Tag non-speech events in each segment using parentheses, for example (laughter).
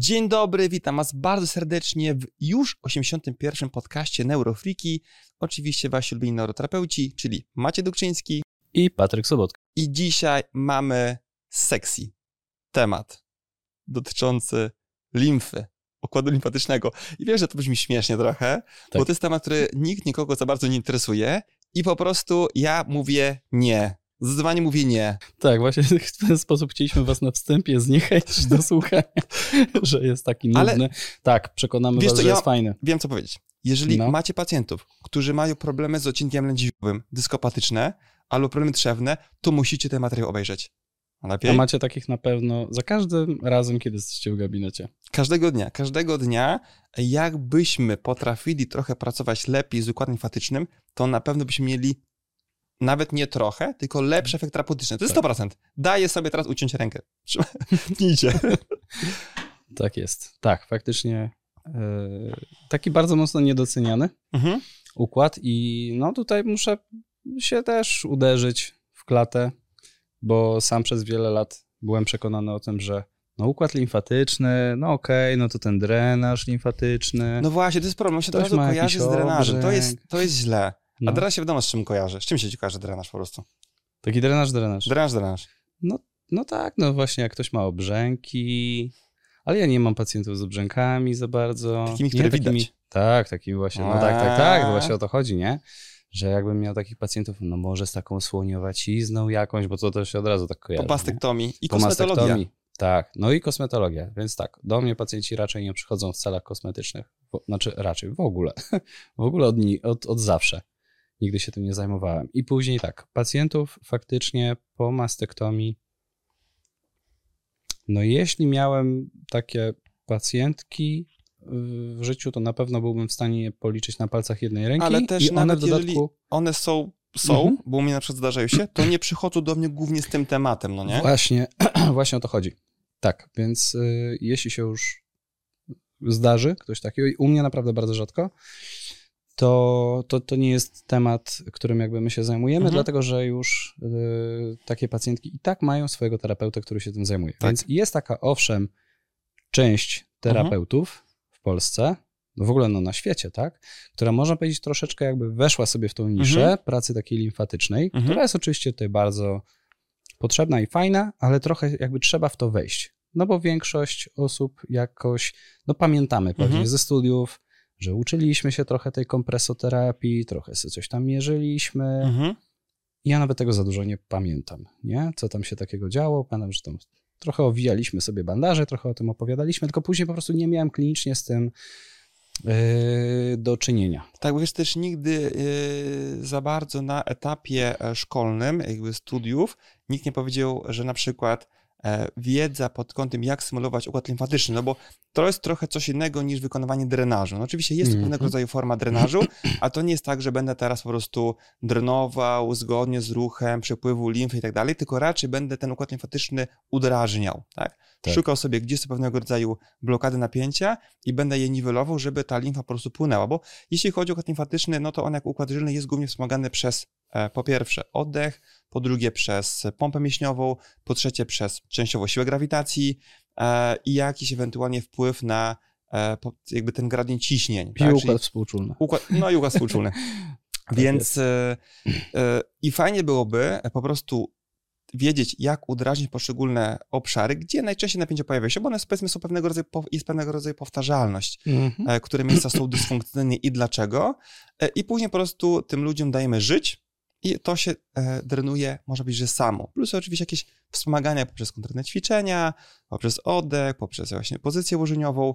Dzień dobry, witam Was bardzo serdecznie w już 81. podcaście Neurofriki. Oczywiście Wasi ulubieni neuroterapeuci, czyli Maciej Dukczyński i Patryk Sobotka. I dzisiaj mamy sexy temat dotyczący limfy, układu limfatycznego. I wiem, że to brzmi śmiesznie trochę, tak. bo to jest temat, który nikt nikogo za bardzo nie interesuje i po prostu ja mówię nie. Zdecydowanie mówię nie. Tak, właśnie (laughs) w ten sposób chcieliśmy was na wstępie zniechęcić do (laughs) słuchania, że jest taki nudny. Ale tak, przekonamy was, co, że ja jest fajny. Wiem, co powiedzieć. Jeżeli no. macie pacjentów, którzy mają problemy z odcinkiem lędźwiowym, dyskopatyczne albo problemy trzewne, to musicie ten materiał obejrzeć. Lepiej? A macie takich na pewno za każdym razem, kiedy jesteście w gabinecie. Każdego dnia. Każdego dnia, jakbyśmy potrafili trochę pracować lepiej z układem limfatycznym, to na pewno byśmy mieli nawet nie trochę, tylko lepszy efekt terapeutyczny. To jest tak. 100%. Daję sobie teraz uciąć rękę. (laughs) Tnijcie. tak jest. Tak, faktycznie yy, taki bardzo mocno niedoceniany mhm. układ i no tutaj muszę się też uderzyć w klatę, bo sam przez wiele lat byłem przekonany o tym, że no układ limfatyczny, no okej, okay, no to ten drenaż limfatyczny. No właśnie, to jest problem, on się od razu kojarzy z drenażem, to jest, to jest źle. No. A drenaż się wiadomo z czym kojarzy. Z czym się ci kojarzy drenaż po prostu? Taki drenaż, drenaż. Drenaż, drenaż. No, no tak, no właśnie jak ktoś ma obrzęki, ale ja nie mam pacjentów z obrzękami za bardzo. Takimi, które nie, takimi, widać. Tak, takimi właśnie, no tak, tak, tak, właśnie o to chodzi, nie? Że jakbym miał takich pacjentów, no może z taką słoniowacizną jakąś, bo to, to się od razu tak kojarzy. Po mastektomii i kosmetologia. Tak, no i kosmetologia, więc tak, do mnie pacjenci raczej nie przychodzą w celach kosmetycznych, znaczy raczej w ogóle, (laughs) w ogóle od, od, od zawsze nigdy się tym nie zajmowałem. I później tak, pacjentów faktycznie po mastektomii, no jeśli miałem takie pacjentki w życiu, to na pewno byłbym w stanie je policzyć na palcach jednej ręki. Ale też i one w dodatku... one są są, mhm. bo u mnie na przykład zdarzają się, to nie przychodzą do mnie głównie z tym tematem, no nie? Właśnie, (clears throat) właśnie o to chodzi. Tak, więc y, jeśli się już zdarzy ktoś takiego, i u mnie naprawdę bardzo rzadko, to, to, to nie jest temat, którym jakby my się zajmujemy, mhm. dlatego że już y, takie pacjentki i tak mają swojego terapeuta, który się tym zajmuje. Tak. Więc jest taka, owszem, część terapeutów mhm. w Polsce, no w ogóle no na świecie, tak, która można powiedzieć troszeczkę jakby weszła sobie w tą niszę mhm. pracy takiej limfatycznej, mhm. która jest oczywiście tutaj bardzo potrzebna i fajna, ale trochę jakby trzeba w to wejść. No bo większość osób jakoś, no pamiętamy pewnie mhm. ze studiów, że uczyliśmy się trochę tej kompresoterapii, trochę sobie coś tam mierzyliśmy. Mhm. Ja nawet tego za dużo nie pamiętam, nie? Co tam się takiego działo. Pamiętam, że tam trochę owijaliśmy sobie bandaże, trochę o tym opowiadaliśmy, tylko później po prostu nie miałem klinicznie z tym yy, do czynienia. Tak, bo wiesz, też nigdy yy, za bardzo na etapie e, szkolnym, jakby studiów, nikt nie powiedział, że na przykład wiedza pod kątem, jak symulować układ limfatyczny, no bo to jest trochę coś innego niż wykonywanie drenażu. No oczywiście jest mm -hmm. pewnego rodzaju forma drenażu, a to nie jest tak, że będę teraz po prostu drenował zgodnie z ruchem przepływu limfy i tak dalej, tylko raczej będę ten układ limfatyczny udrażniał, tak? tak. Szukał sobie, gdzie są pewnego rodzaju blokady napięcia i będę je niwelował, żeby ta limfa po prostu płynęła, bo jeśli chodzi o układ limfatyczny, no to on jak układ żylny jest głównie wspomagany przez E, po pierwsze oddech, po drugie przez pompę mięśniową, po trzecie przez częściowo siłę grawitacji e, i jakiś ewentualnie wpływ na e, jakby ten gradient ciśnień. I tak? układ współczulny. Układ, no i układ współczulny. (laughs) tak Więc i fajnie byłoby po prostu wiedzieć, jak udrażnić poszczególne obszary, gdzie najczęściej napięcie pojawia się, bo one powiedzmy są pewnego rodzaju, jest pewnego rodzaju powtarzalność, mm -hmm. które miejsca są dysfunkcyjne i dlaczego. I później po prostu tym ludziom dajemy żyć, i to się e, drenuje, można powiedzieć, że samo. Plus oczywiście jakieś wspomagania poprzez konkretne ćwiczenia, poprzez oddech, poprzez właśnie pozycję łożeniową.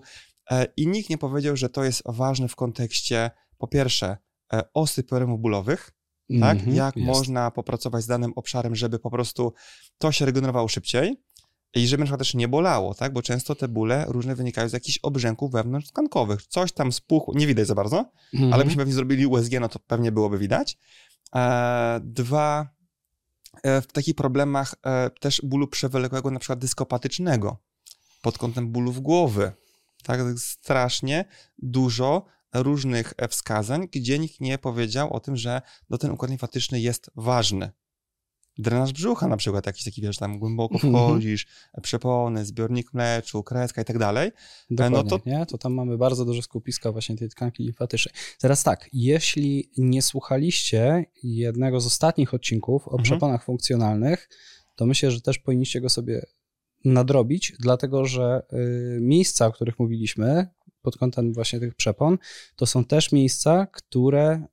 E, I nikt nie powiedział, że to jest ważne w kontekście, po pierwsze, e, osy problemów bólowych, tak? Mm -hmm, Jak jest. można popracować z danym obszarem, żeby po prostu to się regenerowało szybciej i żeby na przykład też nie bolało, tak? Bo często te bóle różne wynikają z jakichś obrzęków wewnątrztkankowych. Coś tam spuchło, nie widać za bardzo, mm -hmm. ale byśmy pewnie zrobili USG, no to pewnie byłoby widać. E, dwa, e, w takich problemach e, też bólu przewlekłego, na przykład dyskopatycznego, pod kątem bólów głowy. Tak, strasznie dużo różnych wskazań, gdzie nikt nie powiedział o tym, że no, ten układ limfatyczny jest ważny. Drenaż brzucha na przykład, jakiś taki, wiesz, tam głęboko Mhm. wchodzisz, przepony, zbiornik mleczu, kreska i tak dalej. Dokładnie, no to- nie? To tam mamy bardzo duże skupiska właśnie tej tkanki limfatycznej. Teraz tak, jeśli nie słuchaliście jednego z ostatnich odcinków o Mhm. przeponach funkcjonalnych, to myślę, że też powinniście go sobie nadrobić, dlatego że y, miejsca, o których mówiliśmy pod kątem właśnie tych przepon, to są też miejsca, które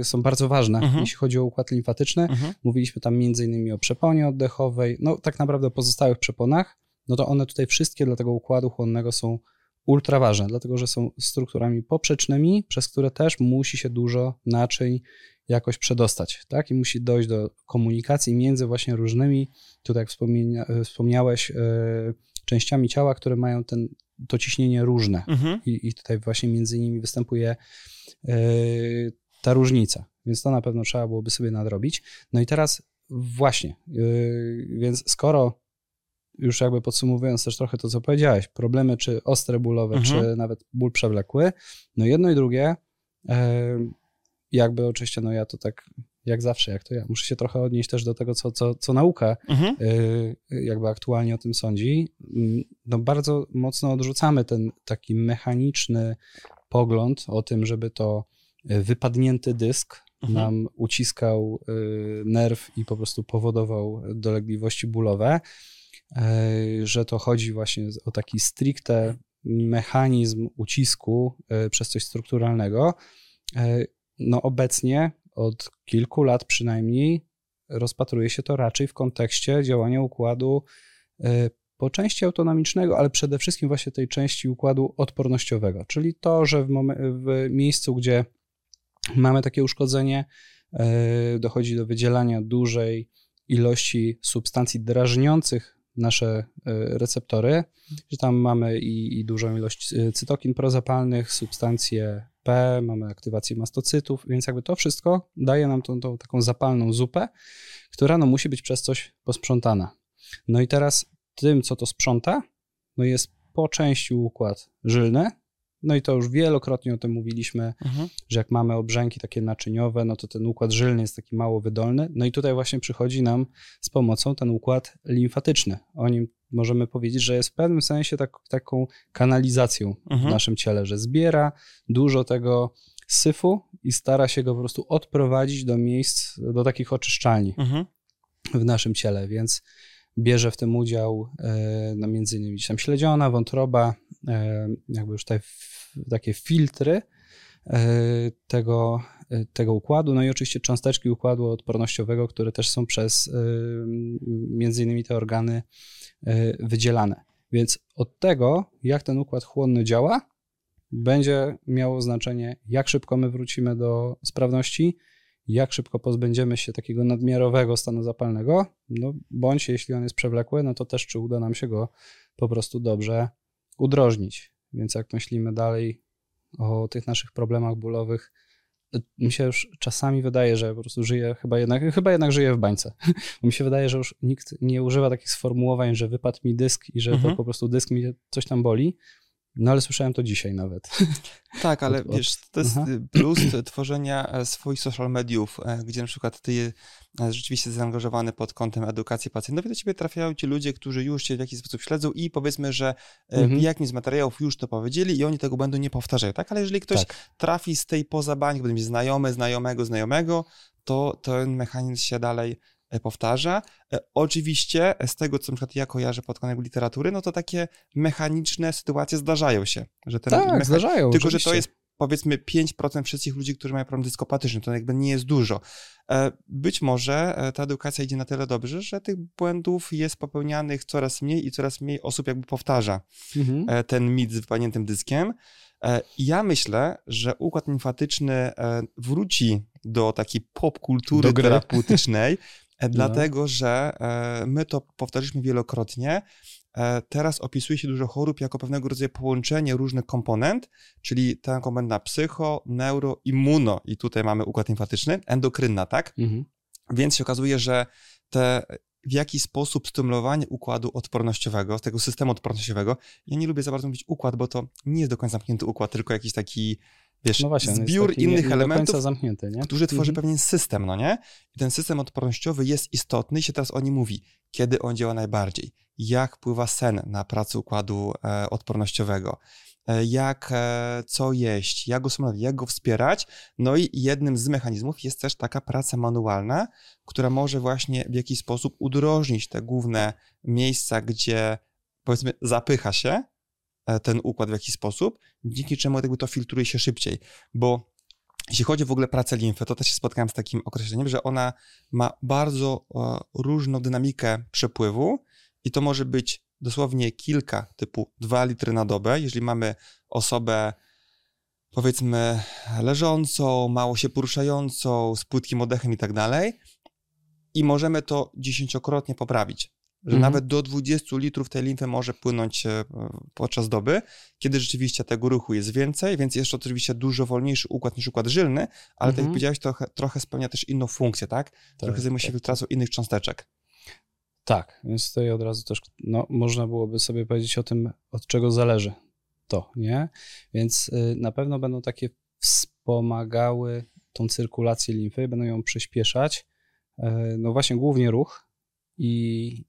y, są bardzo ważne, Mhm. jeśli chodzi o układ limfatyczny. Mhm. Mówiliśmy tam między innymi o przeponie oddechowej, no tak naprawdę o pozostałych przeponach, no to one tutaj wszystkie dla tego układu chłonnego są ultra ważne, dlatego że są strukturami poprzecznymi, przez które też musi się dużo naczyń jakoś przedostać, tak? I musi dojść do komunikacji między właśnie różnymi, tutaj jak wspomnia, wspomniałeś, e, częściami ciała, które mają ten, to ciśnienie różne. Mhm. I, I tutaj właśnie między nimi występuje e, ta różnica, więc to na pewno trzeba byłoby sobie nadrobić. No i teraz właśnie, e, więc skoro już jakby podsumowując też trochę to, co powiedziałeś, problemy czy ostre bólowe, Mhm. czy nawet ból przewlekły, no jedno i drugie, e, jakby oczywiście, no ja to tak jak zawsze, jak to ja, muszę się trochę odnieść też do tego, co, co, co nauka Mhm. y, jakby aktualnie o tym sądzi, mm, no bardzo mocno odrzucamy ten taki mechaniczny pogląd o tym, żeby to y, wypadnięty dysk Mhm. nam uciskał y, nerw i po prostu powodował dolegliwości bólowe, y, że to chodzi właśnie o taki stricte mechanizm ucisku przez coś strukturalnego. No obecnie od kilku lat przynajmniej rozpatruje się to raczej w kontekście działania układu y, po części autonomicznego, ale przede wszystkim właśnie tej części układu odpornościowego, czyli to, że w, w miejscu, gdzie mamy takie uszkodzenie, y, dochodzi do wydzielania dużej ilości substancji drażniących nasze y, receptory, że tam mamy i, i dużą ilość cytokin prozapalnych, substancje P, mamy aktywację mastocytów, więc jakby to wszystko daje nam tą, tą taką zapalną zupę, która no musi być przez coś posprzątana. No i teraz tym, co to sprząta, no jest po części układ żylny, no i to już wielokrotnie o tym mówiliśmy, Mhm. że jak mamy obrzęki takie naczyniowe, no to ten układ żylny jest taki mało wydolny. No i tutaj właśnie przychodzi nam z pomocą ten układ limfatyczny. O nim możemy powiedzieć, że jest w pewnym sensie tak, taką kanalizacją w Mhm. naszym ciele, że zbiera dużo tego syfu i stara się go po prostu odprowadzić do miejsc, do takich oczyszczalni Mhm. w naszym ciele, więc bierze w tym udział e, no między innymi tam śledziona, wątroba, e, jakby już te takie filtry e, tego, tego układu, no i oczywiście cząsteczki układu odpornościowego, które też są przez e, między innymi te organy e, wydzielane. Więc od tego, jak ten układ chłonny działa, będzie miało znaczenie, jak szybko my wrócimy do sprawności, jak szybko pozbędziemy się takiego nadmiarowego stanu zapalnego, no bądź jeśli on jest przewlekły, no to też czy uda nam się go po prostu dobrze udrożnić. Więc jak myślimy dalej o tych naszych problemach bólowych, mi się już czasami wydaje, że po prostu żyję, chyba jednak, chyba jednak żyję w bańce. Bo (laughs) mi się wydaje, że już nikt nie używa takich sformułowań, że wypadł mi dysk i że Mhm. po prostu dysk mi coś tam boli. No ale słyszałem to dzisiaj nawet. (laughs) Tak, ale Od- od- wiesz, to jest aha. y, plus tworzenia e, swoich social mediów, e, gdzie na przykład ty e, rzeczywiście zaangażowany pod kątem edukacji pacjentów i do ciebie trafiają ci ludzie, którzy już cię w jakiś sposób śledzą i powiedzmy, że Mhm. w jakimś z materiałów już to powiedzieli i oni tego będą nie powtarzają, tak? Ale jeżeli ktoś Tak. trafi z tej poza bańki, będzie znajomy, znajomego, znajomego, to ten mechanizm się dalej powtarza. E, Oczywiście e, z tego, co na przykład ja kojarzę pod kątem literatury, no to takie mechaniczne sytuacje zdarzają się, że ten tak, mecha- zdarzają. tylko, że oczywiście. to jest powiedzmy 5% wszystkich ludzi, którzy mają problem dyskopatyczny, to jakby nie jest dużo. E, Być może e, ta edukacja idzie na tyle dobrze, że tych błędów jest popełnianych coraz mniej i coraz mniej osób jakby powtarza Mhm. e, ten mit z wypadniętym dyskiem. E, ja myślę, że układ limfatyczny e, wróci do takiej popkultury terapeutycznej, (laughs) e, dlatego że e, my to powtarzaliśmy wielokrotnie. E, Teraz opisuje się dużo chorób jako pewnego rodzaju połączenie różnych komponent, czyli ta komponenta psycho, neuro, immuno i tutaj mamy układ limfatyczny, endokrynna, tak? Mhm. Więc się okazuje, że te w jaki sposób stymulowanie układu odpornościowego, tego systemu odpornościowego, ja nie lubię za bardzo mówić układ, bo to nie jest do końca zamknięty układ, tylko jakiś taki wiesz, no właśnie, zbiór innych nie, nie elementów, zamknięty, nie? który tworzy Mhm. pewien system, no nie? I ten system odpornościowy jest istotny i się teraz o nim mówi. Kiedy on działa najbardziej? Jak wpływa sen na pracę układu e, odpornościowego? E, jak, e, co jeść? Jak go stymulować? Jak go wspierać? No i jednym z mechanizmów jest też taka praca manualna, która może właśnie w jakiś sposób udrożnić te główne miejsca, gdzie powiedzmy zapycha się ten układ w jakiś sposób, dzięki czemu jakby to filtruje się szybciej, bo jeśli chodzi w ogóle o pracę limfy, to też się spotkałem z takim określeniem, że ona ma bardzo e, różną dynamikę przepływu i to może być dosłownie kilka, typu 2 litry na dobę, jeżeli mamy osobę powiedzmy leżącą, mało się poruszającą, z płytkim oddechem i tak dalej i możemy to dziesięciokrotnie poprawić. Że Mhm. nawet do 20 litrów tej limfy może płynąć e, podczas doby, kiedy rzeczywiście tego ruchu jest więcej, więc jest to oczywiście dużo wolniejszy układ niż układ żylny, ale tak jak Mhm. powiedziałeś, trochę, trochę spełnia też inną funkcję, tak? Trochę Tak, zajmuje się tak. filtracją innych cząsteczek. Tak, więc tutaj od razu też, no, można byłoby sobie powiedzieć o tym, od czego zależy to, nie? Więc y, na pewno będą takie wspomagały tą cyrkulację limfy, będą ją przyspieszać. E, No właśnie głównie ruch i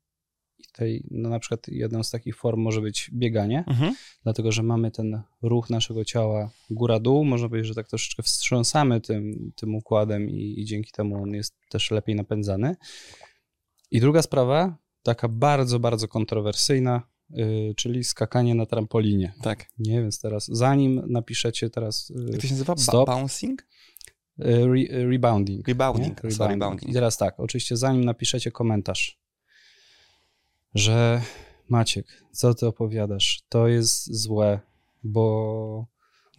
tutaj no na przykład jedną z takich form może być bieganie, Mhm. dlatego że mamy ten ruch naszego ciała góra-dół, można powiedzieć, że tak troszeczkę wstrząsamy tym, tym układem i, i dzięki temu on jest też lepiej napędzany. I druga sprawa, taka bardzo, bardzo kontrowersyjna, y, czyli skakanie na trampolinie. Tak. Nie, więc teraz, zanim napiszecie teraz y, Jak to się nazywa? Stop. bouncing? y, re, rebounding. Rebounding. Sorry, rebounding. I teraz tak, oczywiście zanim napiszecie komentarz, że Maciek, co ty opowiadasz, to jest złe, bo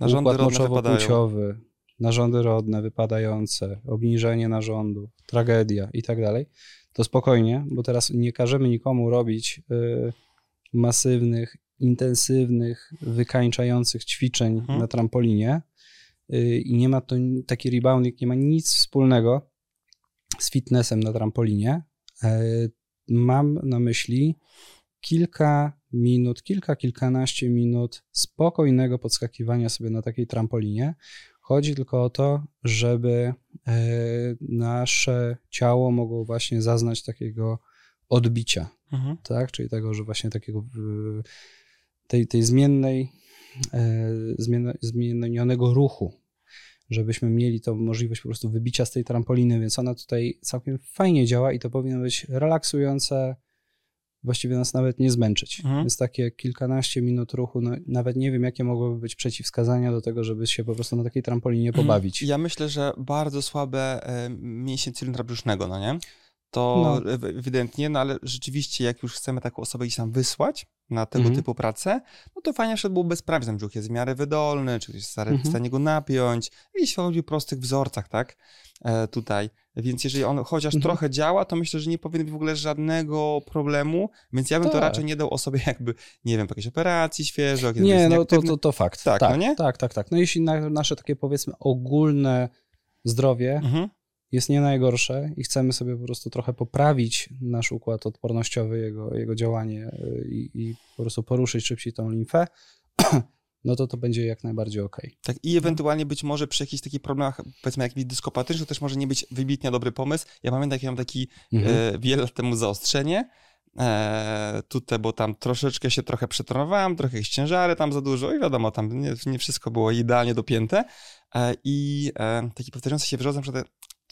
Narządy moczowo-płciowy, narządy rodne wypadające, obniżenie narządu, tragedia i tak dalej, to spokojnie, bo teraz nie każemy nikomu robić y, masywnych, intensywnych, wykańczających ćwiczeń Mhm. na trampolinie y, i nie ma to, taki rebounding nie ma nic wspólnego z fitnessem na trampolinie. E, Mam na myśli kilka minut, kilka, kilkanaście minut spokojnego podskakiwania sobie na takiej trampolinie. Chodzi tylko o to, żeby e, nasze ciało mogło właśnie zaznać takiego odbicia, Mhm. tak? Czyli tego, że właśnie takiego tej, tej zmiennej, e, zmienionego ruchu, żebyśmy mieli tą możliwość po prostu wybicia z tej trampoliny, więc ona tutaj całkiem fajnie działa i to powinno być relaksujące, właściwie nas nawet nie zmęczyć. Mhm. Więc takie kilkanaście minut ruchu, no, nawet nie wiem, jakie mogłyby być przeciwwskazania do tego, żeby się po prostu na takiej trampolinie pobawić. Ja myślę, że bardzo słabe e, mięśnie cylindra brzusznego, no nie? To No. e- ewidentnie, no ale rzeczywiście, jak już chcemy taką osobę gdzieś tam wysłać na tego Mhm. typu pracę, no to fajnie, żeby sprawdzić, ten brzuch jest w miarę wydolny, czy ktoś jest w stanie- w Mhm. stanie go napiąć, jeśli chodzi o prostych wzorcach, tak, e, tutaj. Więc jeżeli on chociaż Mhm. trochę działa, to myślę, że nie powinien być w ogóle żadnego problemu, więc ja bym to Tak. raczej nie dał osobie jakby, nie wiem, jakiejś operacji świeżo, Nie, no to, to, to fakt. Tak, tak, no nie? Tak, tak, tak. No jeśli na, nasze takie powiedzmy ogólne zdrowie Mhm. Jest nie najgorsze i chcemy sobie po prostu trochę poprawić nasz układ odpornościowy, jego, jego działanie y, i, i po prostu poruszyć szybciej tą limfę, (clears throat) no to to będzie jak najbardziej okej. Tak, i ewentualnie być może przy jakichś takich problemach, powiedzmy jakichś dyskopatycznych, to też może nie być wybitnie dobry pomysł. Ja pamiętam, jak ja mam taki Mhm. e, wiele lat temu zaostrzenie, e, tutaj, bo tam troszeczkę się trochę przetrenowałem, trochę jakieś ciężary tam za dużo i wiadomo, tam nie, nie wszystko było idealnie dopięte e, i e, taki powtarzający się wyrzodem, że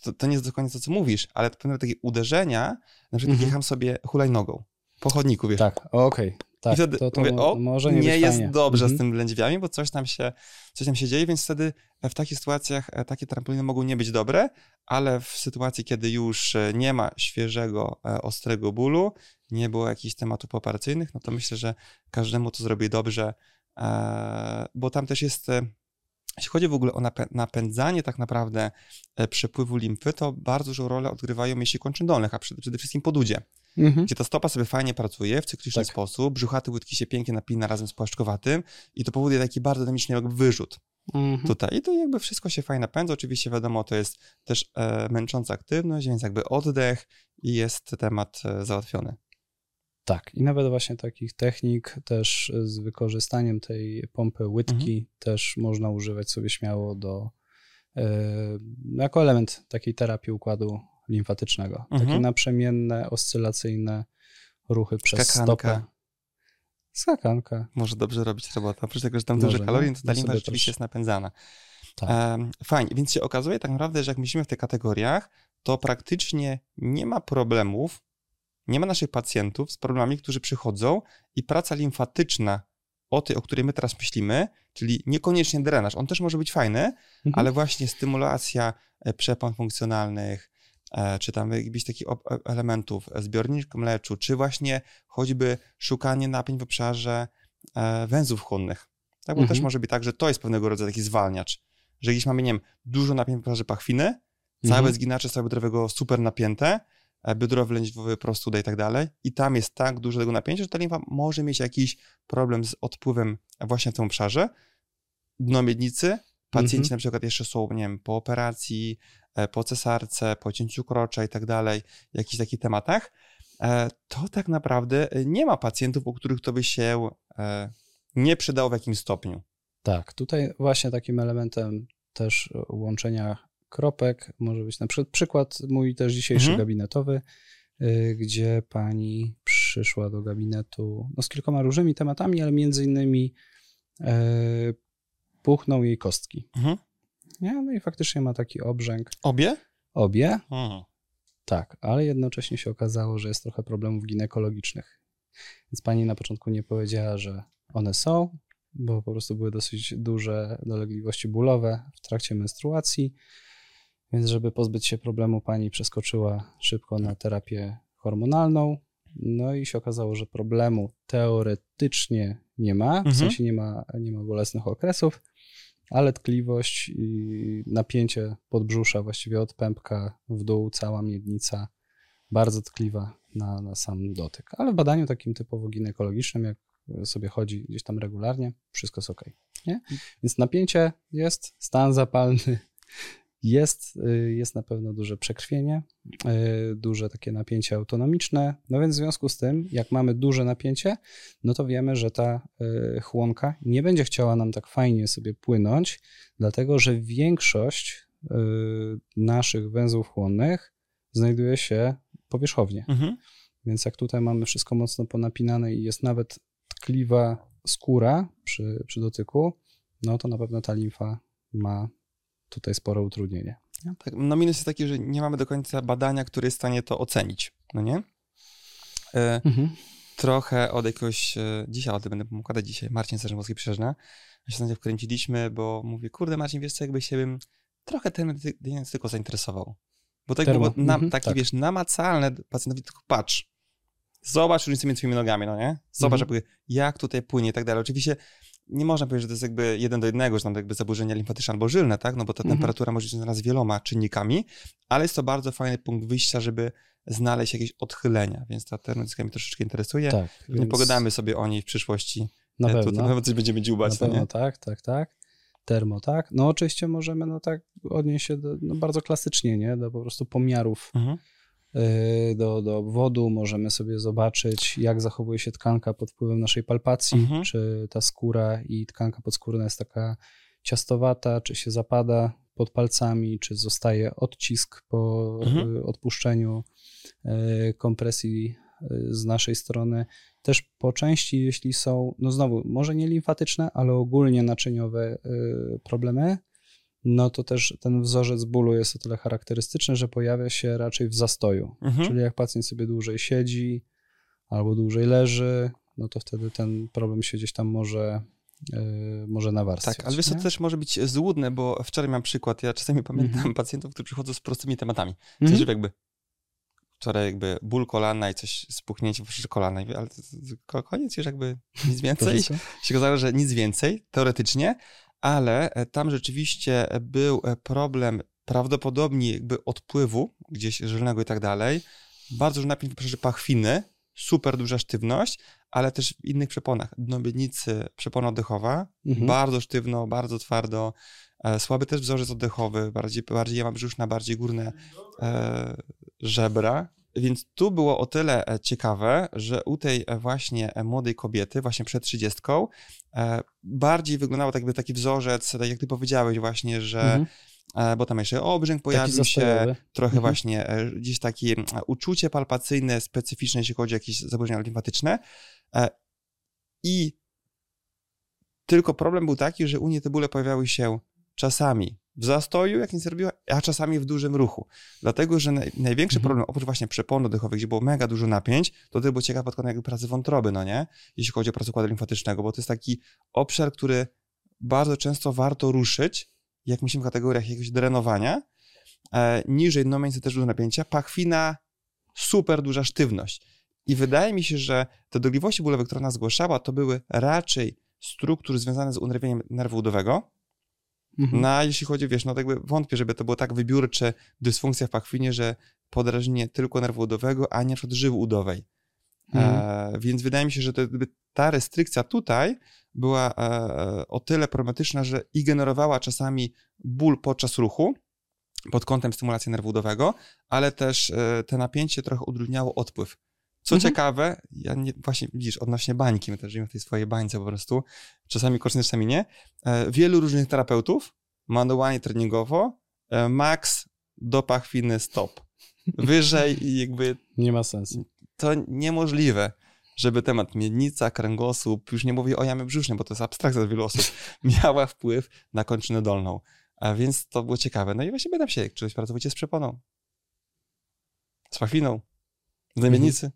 to, to nie jest dokładnie to, co mówisz, ale pewne takie uderzenia, na przykład Mhm. jak jechałem sobie hulajnogą po chodniku, wiesz, Tak, okej. Tak, i wtedy to, to mówię, o, może nie, nie, jest fajnie. dobrze Mhm. z tym lędźwiami, bo coś tam, się, coś tam się dzieje, więc wtedy w takich sytuacjach e, takie trampoliny mogą nie być dobre, ale w sytuacji, kiedy już e, nie ma świeżego, e, ostrego bólu, nie było jakichś tematów operacyjnych, no to myślę, że każdemu to zrobi dobrze, e, bo tam też jest... Jeśli chodzi w ogóle o napę- napędzanie tak naprawdę e, przepływu limfy, to bardzo dużą rolę odgrywają mięśnie kończyn dolnych, a przede, przede wszystkim podudzie Mhm. gdzie ta stopa sobie fajnie pracuje w cykliczny Tak. sposób, brzuchaty łydki się pięknie napina razem z płaszczkowatym i to powoduje taki bardzo dynamiczny jakby wyrzut Mhm. tutaj. I to jakby wszystko się fajnie napędza. Oczywiście wiadomo, to jest też e, męcząca aktywność, więc jakby oddech i jest temat e, załatwiony. Tak, i nawet właśnie takich technik też z wykorzystaniem tej pompy łydki Mhm. też można używać sobie śmiało do, e, jako element takiej terapii układu limfatycznego. Mhm. Takie naprzemienne, oscylacyjne ruchy przez Skakanka. stopę. Skakanka. Może dobrze robić robota. Oprócz tego, że tam Może, dużo no. kalorii, to ta No limfa rzeczywiście też- jest napędzana. Tak. Em, fajnie, więc się okazuje tak naprawdę, że jak myślimy w tych kategoriach, to praktycznie nie ma problemów, nie ma naszych pacjentów z problemami, którzy przychodzą i praca limfatyczna o tej, o której my teraz myślimy, czyli niekoniecznie drenaż, on też może być fajny, Mhm. ale właśnie stymulacja e, przepon funkcjonalnych, e, czy tam jakichś takich e- elementów, zbiornik mleczu, czy właśnie choćby szukanie napięć w obszarze węzłów chłonnych. Tak, bo Mhm. też może być tak, że to jest pewnego rodzaju taki zwalniacz, że jeśli mamy, nie wiem, dużo napięć w obszarze pachwiny, całe Mhm. zginacze stawu biodrowego super napięte, biodrowy lędźwiowy, prostuda i tak dalej, i tam jest tak dużo tego napięcia, że ta limfa może mieć jakiś problem z odpływem właśnie w tym obszarze. Dno miednicy, pacjenci Mhm. na przykład jeszcze są, nie wiem, po operacji, e, po cesarce, po cięciu krocza i tak dalej, jakichś takich tematach, e, to tak naprawdę e, nie ma pacjentów, u których to by się e, nie przydało w jakimś stopniu. Tak, tutaj właśnie takim elementem też łączenia kropek może być na przykład przykład mój też dzisiejszy Mhm. gabinetowy, y, gdzie pani przyszła do gabinetu no, z kilkoma różnymi tematami, ale między innymi e, puchną jej kostki. Mhm. Nie? No i faktycznie ma taki obrzęk. Obie? Obie, Mhm. tak, ale jednocześnie się okazało, że jest trochę problemów ginekologicznych. Więc pani na początku nie powiedziała, że one są, bo po prostu były dosyć duże dolegliwości bólowe w trakcie menstruacji. Więc, żeby pozbyć się problemu, pani przeskoczyła szybko na terapię hormonalną. No i się okazało, że problemu teoretycznie nie ma, w Mhm. sensie nie ma, nie ma bolesnych okresów, ale tkliwość i napięcie podbrzusza, właściwie od pępka w dół, cała miednica, bardzo tkliwa na, na sam dotyk. Ale w badaniu takim typowo ginekologicznym, jak sobie chodzi gdzieś tam regularnie, wszystko jest ok. Nie? Więc napięcie jest, stan zapalny jest, y, jest na pewno duże przekrwienie, y, duże takie napięcie autonomiczne. No więc w związku z tym, jak mamy duże napięcie, no to wiemy, że ta y, chłonka nie będzie chciała nam tak fajnie sobie płynąć, dlatego że większość naszych węzłów chłonnych znajduje się powierzchownie. Mhm. Więc jak tutaj mamy wszystko mocno ponapinane i jest nawet tkliwa skóra przy, przy dotyku, no to na pewno ta limfa ma tutaj spore utrudnienie. Tak, no minus jest taki, że nie mamy do końca badania, które jest w stanie to ocenić, no nie? E, trochę od jakiegoś, e, dzisiaj o tym będę mógł gadać dzisiaj, Marcin Serzymowski Przyrzna, się sobie wkręciliśmy, bo mówię, kurde Marcin, wiesz co, jakby się bym trochę ten tylko zainteresował. Bo tak było na, Mhm, takie, tak. wiesz, namacalne pacjentowi, tylko patrz, zobacz różnicę między twoimi nogami, no nie? Zobacz, Mhm. jak tutaj płynie i tak dalej. Oczywiście nie można powiedzieć, że to jest jakby jeden do jednego, że tam jakby zaburzenia limfatyczne albo żylne, tak? No bo ta Mhm. temperatura może być związana z wieloma czynnikami, ale jest to bardzo fajny punkt wyjścia, żeby znaleźć jakieś odchylenia, więc ta termodyska mnie troszeczkę interesuje. Tak. Nie więc pogadamy sobie o niej w przyszłości. Na E, pewno. To na pewno coś będziemy dziubać, Na no pewno nie? tak, tak, tak. Termo, tak. No oczywiście możemy no tak odnieść się do, no bardzo klasycznie, nie? Do po prostu pomiarów Mhm. Yy, do, do obwodu. Możemy sobie zobaczyć, jak zachowuje się tkanka pod wpływem naszej palpacji, Mhm. czy ta skóra i tkanka podskórna jest taka ciastowata, czy się zapada pod palcami, czy zostaje odcisk po Mhm. yy, odpuszczeniu yy, kompresji z naszej strony. Też po części, jeśli są, no znowu, może nie limfatyczne, ale ogólnie naczyniowe problemy, no to też ten wzorzec bólu jest o tyle charakterystyczny, że pojawia się raczej w zastoju. Mhm. Czyli jak pacjent sobie dłużej siedzi albo dłużej leży, no to wtedy ten problem się gdzieś tam może, yy, może nawarstwiać. Tak, ale wiesz, to też może być złudne, bo wczoraj mam przykład, ja czasami pamiętam Mhm. pacjentów, którzy przychodzą z prostymi tematami. Mhm. sensie, że jakby wczoraj jakby ból kolana i coś spuchnięcie w kolana, ale koniec już jakby nic (laughs) więcej. się okazało, że nic więcej, teoretycznie, ale e, tam rzeczywiście był e, problem prawdopodobnie jakby odpływu gdzieś żylnego i tak dalej, bardzo duży napięć w obszarze pachwiny, super duża sztywność, ale też w innych przeponach, dno miednicy, przepona oddechowa, Mhm. bardzo sztywno, bardzo twardo, e, słaby też wzorzec oddechowy, bardziej, bardziej jama brzuszna, bardziej górne e, żebra więc tu było o tyle e, ciekawe, że u tej e, właśnie e, młodej kobiety, właśnie przed trzydziestką, bardziej wyglądało tak jakby taki wzorzec, tak jak ty powiedziałeś właśnie, że mhm bo tam jeszcze obrzęk pojawił się, trochę mhm. właśnie gdzieś takie uczucie palpacyjne, specyficzne, jeśli chodzi o jakieś zaburzenia limfatyczne. I tylko problem był taki, że u niej te bóle pojawiały się czasami w zastoju, jak nic robiła, a czasami w dużym ruchu. Dlatego, że naj, największy mhm. problem, oprócz właśnie przepon oddechowych, gdzie było mega dużo napięć, to to było ciekawe pod kątem jakby pracy wątroby, no nie? Jeśli chodzi o pracę układu limfatycznego, bo to jest taki obszar, który bardzo często warto ruszyć, jak myślimy w kategoriach jakiegoś drenowania, e, niżej no miejsce też dużo napięcia, pachwina, super duża sztywność. I wydaje mi się, że te dolegliwości bólowe, które ona zgłaszała, to były raczej struktur związane z unerwieniem nerwu udowego, Mhm. No a jeśli chodzi, wiesz, no tak jakby wątpię, żeby to było tak wybiórcze dysfunkcja w pachwinie, że podrażnienie tylko nerwu udowego, a nie na przykład żyły udowej. Mhm. E, więc wydaje mi się, że to, ta restrykcja tutaj była e, o tyle problematyczna, że i generowała czasami ból podczas ruchu, pod kątem stymulacji nerwu udowego, ale też e, te napięcie trochę utrudniało odpływ. Co mhm. ciekawe, ja nie, właśnie widzisz, odnośnie bańki, my też żyjemy w tej swojej bańce po prostu, czasami korzystnie, czasami nie. E, wielu różnych terapeutów, manualnie treningowo, e, max do pachwiny stop. (laughs) Wyżej jakby... Nie ma sensu. To niemożliwe, żeby temat miednica, kręgosłup, już nie mówię o jamie brzusznej, bo to jest abstrakcja dla wielu osób, (laughs) miała wpływ na kończynę dolną. A więc to było ciekawe. No i właśnie pytam się, czy coś pracowujecie z przeponą? Z pachwiną? Z zamiennicy?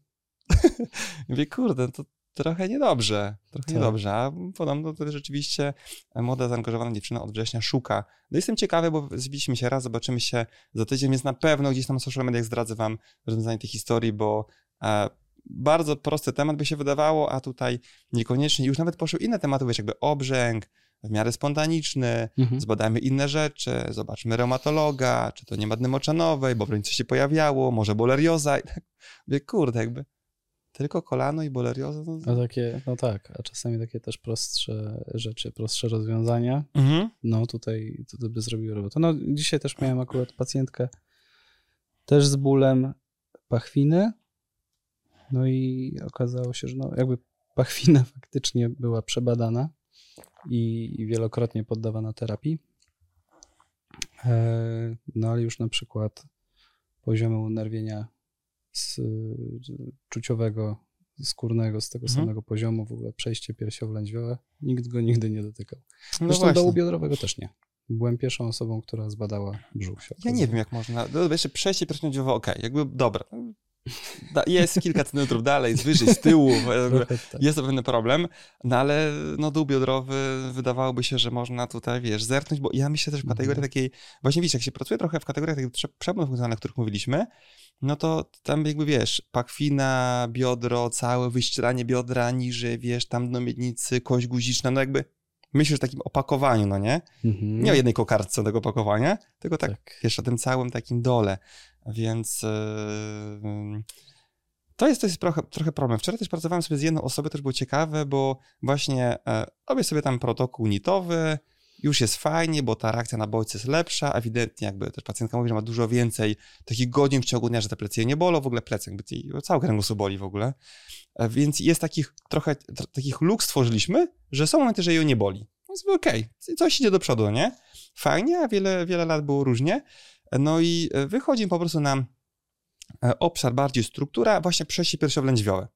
(laughs) Mówię, kurde, to trochę niedobrze, trochę tak. niedobrze, a podobno to rzeczywiście młoda, zaangażowana dziewczyna od września szuka. No jestem ciekawy, bo zbiliśmy się raz, zobaczymy się za tydzień, więc na pewno gdzieś tam na social mediach zdradzę wam rozwiązanie tej historii, bo e, bardzo prosty temat by się wydawało, a tutaj niekoniecznie. Już nawet poszły inne tematy, wiesz, jakby obrzęk, w miarę spontaniczny, mhm. zbadajmy inne rzeczy, zobaczmy reumatologa, czy to nie ma dny moczanowej, bo w coś się pojawiało, może bolerioza i tak. Mówię, kurde, jakby tylko kolano i bolerioza? No, a takie, no tak, a czasami takie też prostsze rzeczy, prostsze rozwiązania. Mhm. No tutaj to, to by zrobiło robotę. No dzisiaj też miałem akurat pacjentkę też z bólem pachwiny. No i okazało się, że no jakby pachwina (laughs) faktycznie była przebadana i, i wielokrotnie poddawana terapii. E, no ale już na przykład poziomy unerwienia z czuciowego, skórnego, z tego mhm. samego poziomu, w ogóle przejście piersiowo-lędźwiowe, nikt go nigdy nie dotykał. No Zresztą no dołu biodrowego też nie. Byłem pierwszą osobą, która zbadała brzuch. Ja nie wiem, jak można. No, jeszcze przejście piersiowo-lędźwiowe, okej, okay, jakby dobra. Jest kilka centymetrów dalej, z wyżej, z tyłu, tak. jest to pewien problem, no ale no dół biodrowy wydawałoby się, że można tutaj, wiesz, zerknąć, bo ja myślę też w kategorii mhm. takiej, właśnie widzisz, jak się pracuje trochę w kategoriach takich przebudów funkcjonalnych, o których mówiliśmy, no to tam jakby, wiesz, pakwina, biodro, całe wyścielanie biodra niżej, wiesz, tam do miednicy, kość guziczna, no jakby myślisz o takim opakowaniu, no nie? Mhm. Nie o jednej kokardce tego opakowania, tylko tak, tak, wiesz, o tym całym takim dole. Więc to jest, to jest trochę, trochę problem. Wczoraj też pracowałem sobie z jedną osobą, też było ciekawe, bo właśnie e, robię sobie tam protokół nitowy, już jest fajnie, bo ta reakcja na bodźce jest lepsza, ewidentnie jakby też pacjentka mówi, że ma dużo więcej takich godzin w ciągu dnia, że te plecy nie bolą, w ogóle plecy jakby cały kręgosłup boli w ogóle, e, więc jest takich trochę, takich luk stworzyliśmy, że są momenty, że jej nie boli. Więc okej, okay, coś idzie do przodu, nie? Fajnie, a wiele, wiele lat było różnie, no i e, wychodzi po prostu nam e, obszar bardziej struktura, właśnie przejście piersiowo-lędźwiowe.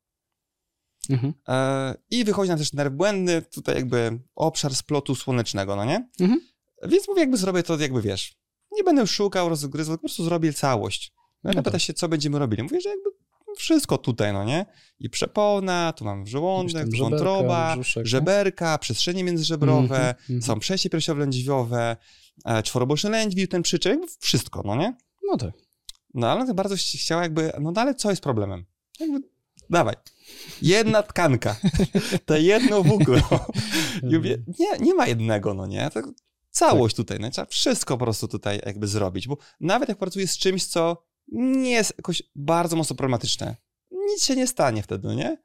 Mhm. E, I wychodzi nam też nerw błędny, tutaj jakby obszar splotu słonecznego, no nie? Mhm. Więc mówię, jakby zrobię to, jakby wiesz, nie będę szukał, rozgryzł, po prostu zrobię całość. No i no pyta się, co będziemy robili. Mówię, że jakby wszystko tutaj, no nie? I przepona, tu mam żołądek, wątroba, brzuszek, żeberka, przestrzenie międzyżebrowe, mm -hmm, są przejście piersiowo-lędźwiowe, e, czworoboczny lędźwiowy, ten przyczep, wszystko, no nie? No tak. No ale tak bardzo chciała jakby, no ale co jest problemem? Jakby, dawaj. Jedna tkanka, to jedno włókno. nie, nie ma jednego, no nie? To całość tak. tutaj, no, trzeba wszystko po prostu tutaj jakby zrobić, bo nawet jak pracuję z czymś, co nie jest jakoś bardzo mocno problematyczne. Nic się nie stanie wtedy, no nie?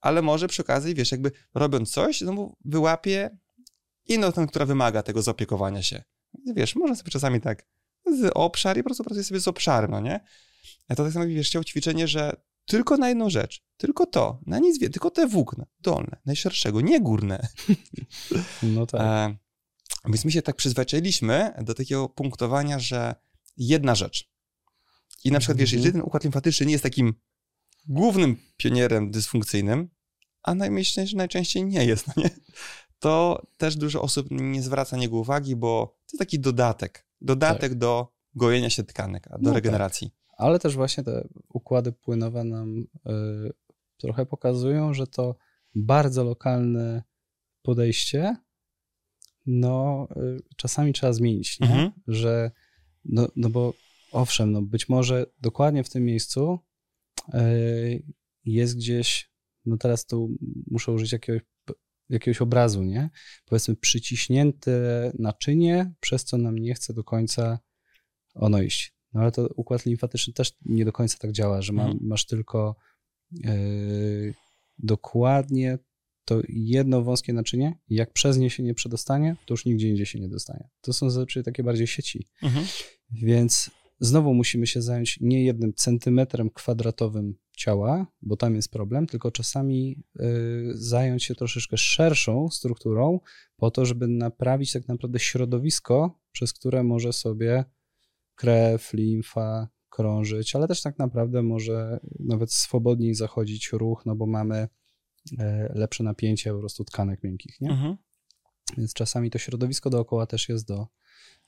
Ale może przy okazji, wiesz, jakby robiąc coś, no wyłapie inną która wymaga tego zaopiekowania się. Wiesz, można sobie czasami tak z obszar i po prostu pracuje sobie z obszarem, no nie? to tak samo wiesz, chciał ćwiczenie, że tylko na jedną rzecz, tylko to, na nic wie, tylko te włókna dolne, najszerszego, nie górne. (laughs) No tak. E, więc my się tak przyzwyczailiśmy do takiego punktowania, że jedna rzecz. I na przykład, wiesz, Mhm. jeżeli ten układ limfatyczny nie jest takim głównym pionierem dysfunkcyjnym, a najmyślniej, że najczęściej nie jest, no nie? to też dużo osób nie zwraca niego uwagi, bo to jest taki dodatek. Dodatek do gojenia się tkanek, do Tak. No tak. regeneracji. Ale też właśnie te układy płynowe nam y, trochę pokazują, że to bardzo lokalne podejście, no y, czasami trzeba zmienić? Mhm. Że, no, no bo owszem, no być może dokładnie w tym miejscu y, jest gdzieś, no teraz tu muszę użyć jakiegoś, jakiegoś obrazu, nie? Powiedzmy przyciśnięte naczynie, przez co nam nie chce do końca ono iść. No ale to układ limfatyczny też nie do końca tak działa, że ma, Mhm. masz tylko yy, dokładnie to jedno wąskie naczynie i jak przez nie się nie przedostanie, to już nigdzie indziej się nie dostanie. To są zazwyczaj takie bardziej sieci. Mhm. Więc znowu musimy się zająć nie jednym centymetrem kwadratowym ciała, bo tam jest problem, tylko czasami y, zająć się troszeczkę szerszą strukturą, po to, żeby naprawić tak naprawdę środowisko, przez które może sobie krew, limfa krążyć, ale też tak naprawdę może nawet swobodniej zachodzić ruch, no bo mamy e, lepsze napięcie po prostu tkanek miękkich, nie? Mhm. Więc czasami to środowisko dookoła też jest do,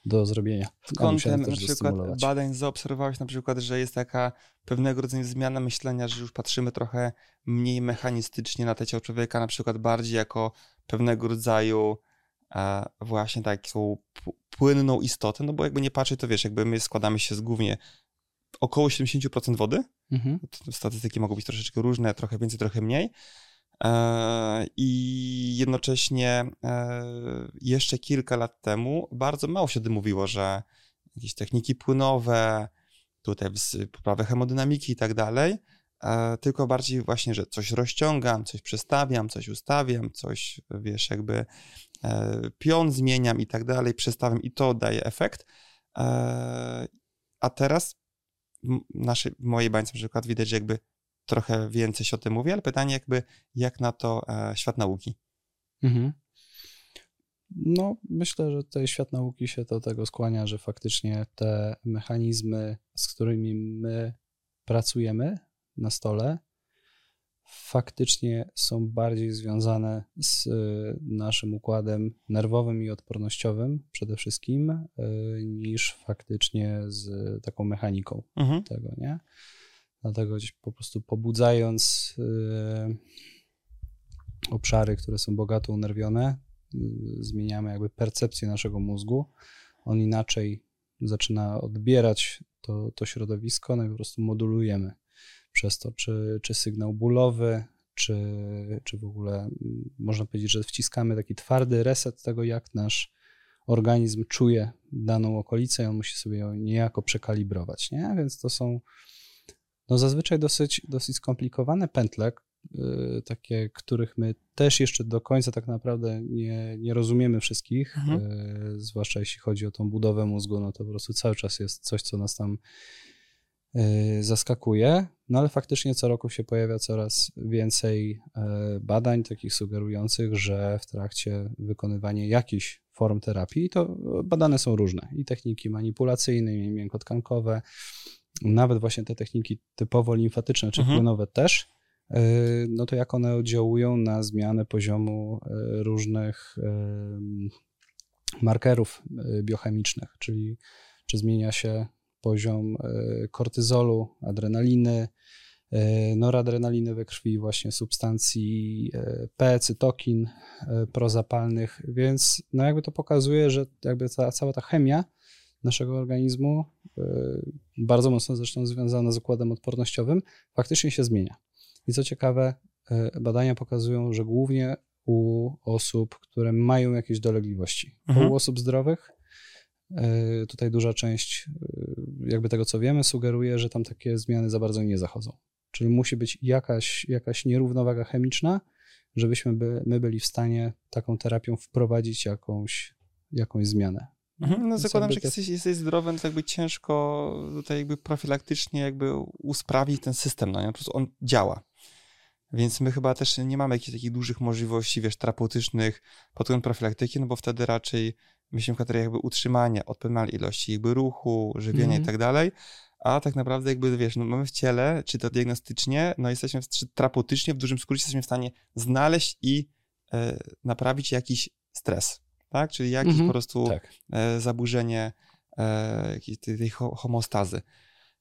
do zrobienia. Kątem na przykład badań zaobserwowałeś na przykład, że jest taka pewnego rodzaju zmiana myślenia, że już patrzymy trochę mniej mechanistycznie na te ciało człowieka, na przykład bardziej jako pewnego rodzaju e, właśnie taką płynną istotę, no bo jakby nie patrzeć, to wiesz, jakby my składamy się z głównie około 70% wody, Mhm. statystyki mogą być troszeczkę różne, trochę więcej, trochę mniej. E, I jednocześnie e, jeszcze kilka lat temu bardzo mało się mówiło, że jakieś techniki płynowe, tutaj poprawę hemodynamiki i tak dalej, e, tylko bardziej właśnie, że coś rozciągam, coś przestawiam, coś ustawiam, coś, wiesz, jakby pion zmieniam i tak dalej, przestawiam i to daje efekt. A teraz w naszej, w mojej bańce na przykład widać, że jakby trochę więcej się o tym mówi, ale pytanie jakby, jak na to e, świat nauki? Mhm. No, myślę, że tutaj świat nauki się do tego skłania, że faktycznie te mechanizmy, z którymi my pracujemy na stole, faktycznie są bardziej związane z y, naszym układem nerwowym i odpornościowym przede wszystkim, y, niż faktycznie z taką mechaniką Mhm. tego, nie? Dlatego gdzieś po prostu pobudzając y, obszary, które są bogato unerwione, y, zmieniamy jakby percepcję naszego mózgu. On inaczej zaczyna odbierać to, to środowisko, no i po prostu modulujemy przez to, czy, czy sygnał bólowy, czy, czy w ogóle można powiedzieć, że wciskamy taki twardy reset tego, jak nasz organizm czuje daną okolicę i on musi sobie ją niejako przekalibrować, nie? Więc to są no zazwyczaj dosyć, dosyć skomplikowane pętle, y, takie, których my też jeszcze do końca tak naprawdę nie, nie rozumiemy wszystkich, Mhm. y, zwłaszcza jeśli chodzi o tą budowę mózgu, no to po prostu cały czas jest coś, co nas tam y, zaskakuje, no ale faktycznie co roku się pojawia coraz więcej badań takich sugerujących, że w trakcie wykonywania jakichś form terapii, to badane są różne i techniki manipulacyjne, i miękkotkankowe, nawet właśnie te techniki typowo limfatyczne czy Mhm. płynowe też, y, no to jak one oddziałują na zmianę poziomu y, różnych y, markerów biochemicznych, czyli czy zmienia się poziom kortyzolu, adrenaliny, noradrenaliny we krwi, właśnie substancji P, cytokin prozapalnych, więc no jakby to pokazuje, że jakby ta, cała ta chemia naszego organizmu, y, bardzo mocno zresztą związana z układem odpornościowym, faktycznie się zmienia. I co ciekawe, y, badania pokazują, że głównie u osób, które mają jakieś dolegliwości. Mhm. U osób zdrowych, y, tutaj duża część jakby tego, co wiemy, sugeruje, że tam takie zmiany za bardzo nie zachodzą. Czyli musi być jakaś, jakaś nierównowaga chemiczna, żebyśmy by, my byli w stanie taką terapią wprowadzić jakąś, jakąś zmianę. Mhm, no zakładam, że jak jesteś, jesteś zdrowy, to jakby ciężko tutaj jakby profilaktycznie jakby usprawnić ten system, no nie? Po prostu on działa. Więc my chyba też nie mamy jakichś takich dużych możliwości, wiesz, terapeutycznych pod kątem profilaktyki, no bo wtedy raczej myślimy w kategorii jakby utrzymania odpowiedniej ilości jakby ruchu, żywienia mm. i tak dalej, a tak naprawdę jakby, wiesz, no mamy w ciele, czy to diagnostycznie, no jesteśmy, czy terapeutycznie w dużym skrócie jesteśmy w stanie znaleźć i e, naprawić jakiś stres, tak? Czyli jakieś -hmm. po prostu tak. e, zaburzenie e, tej, tej homostazy.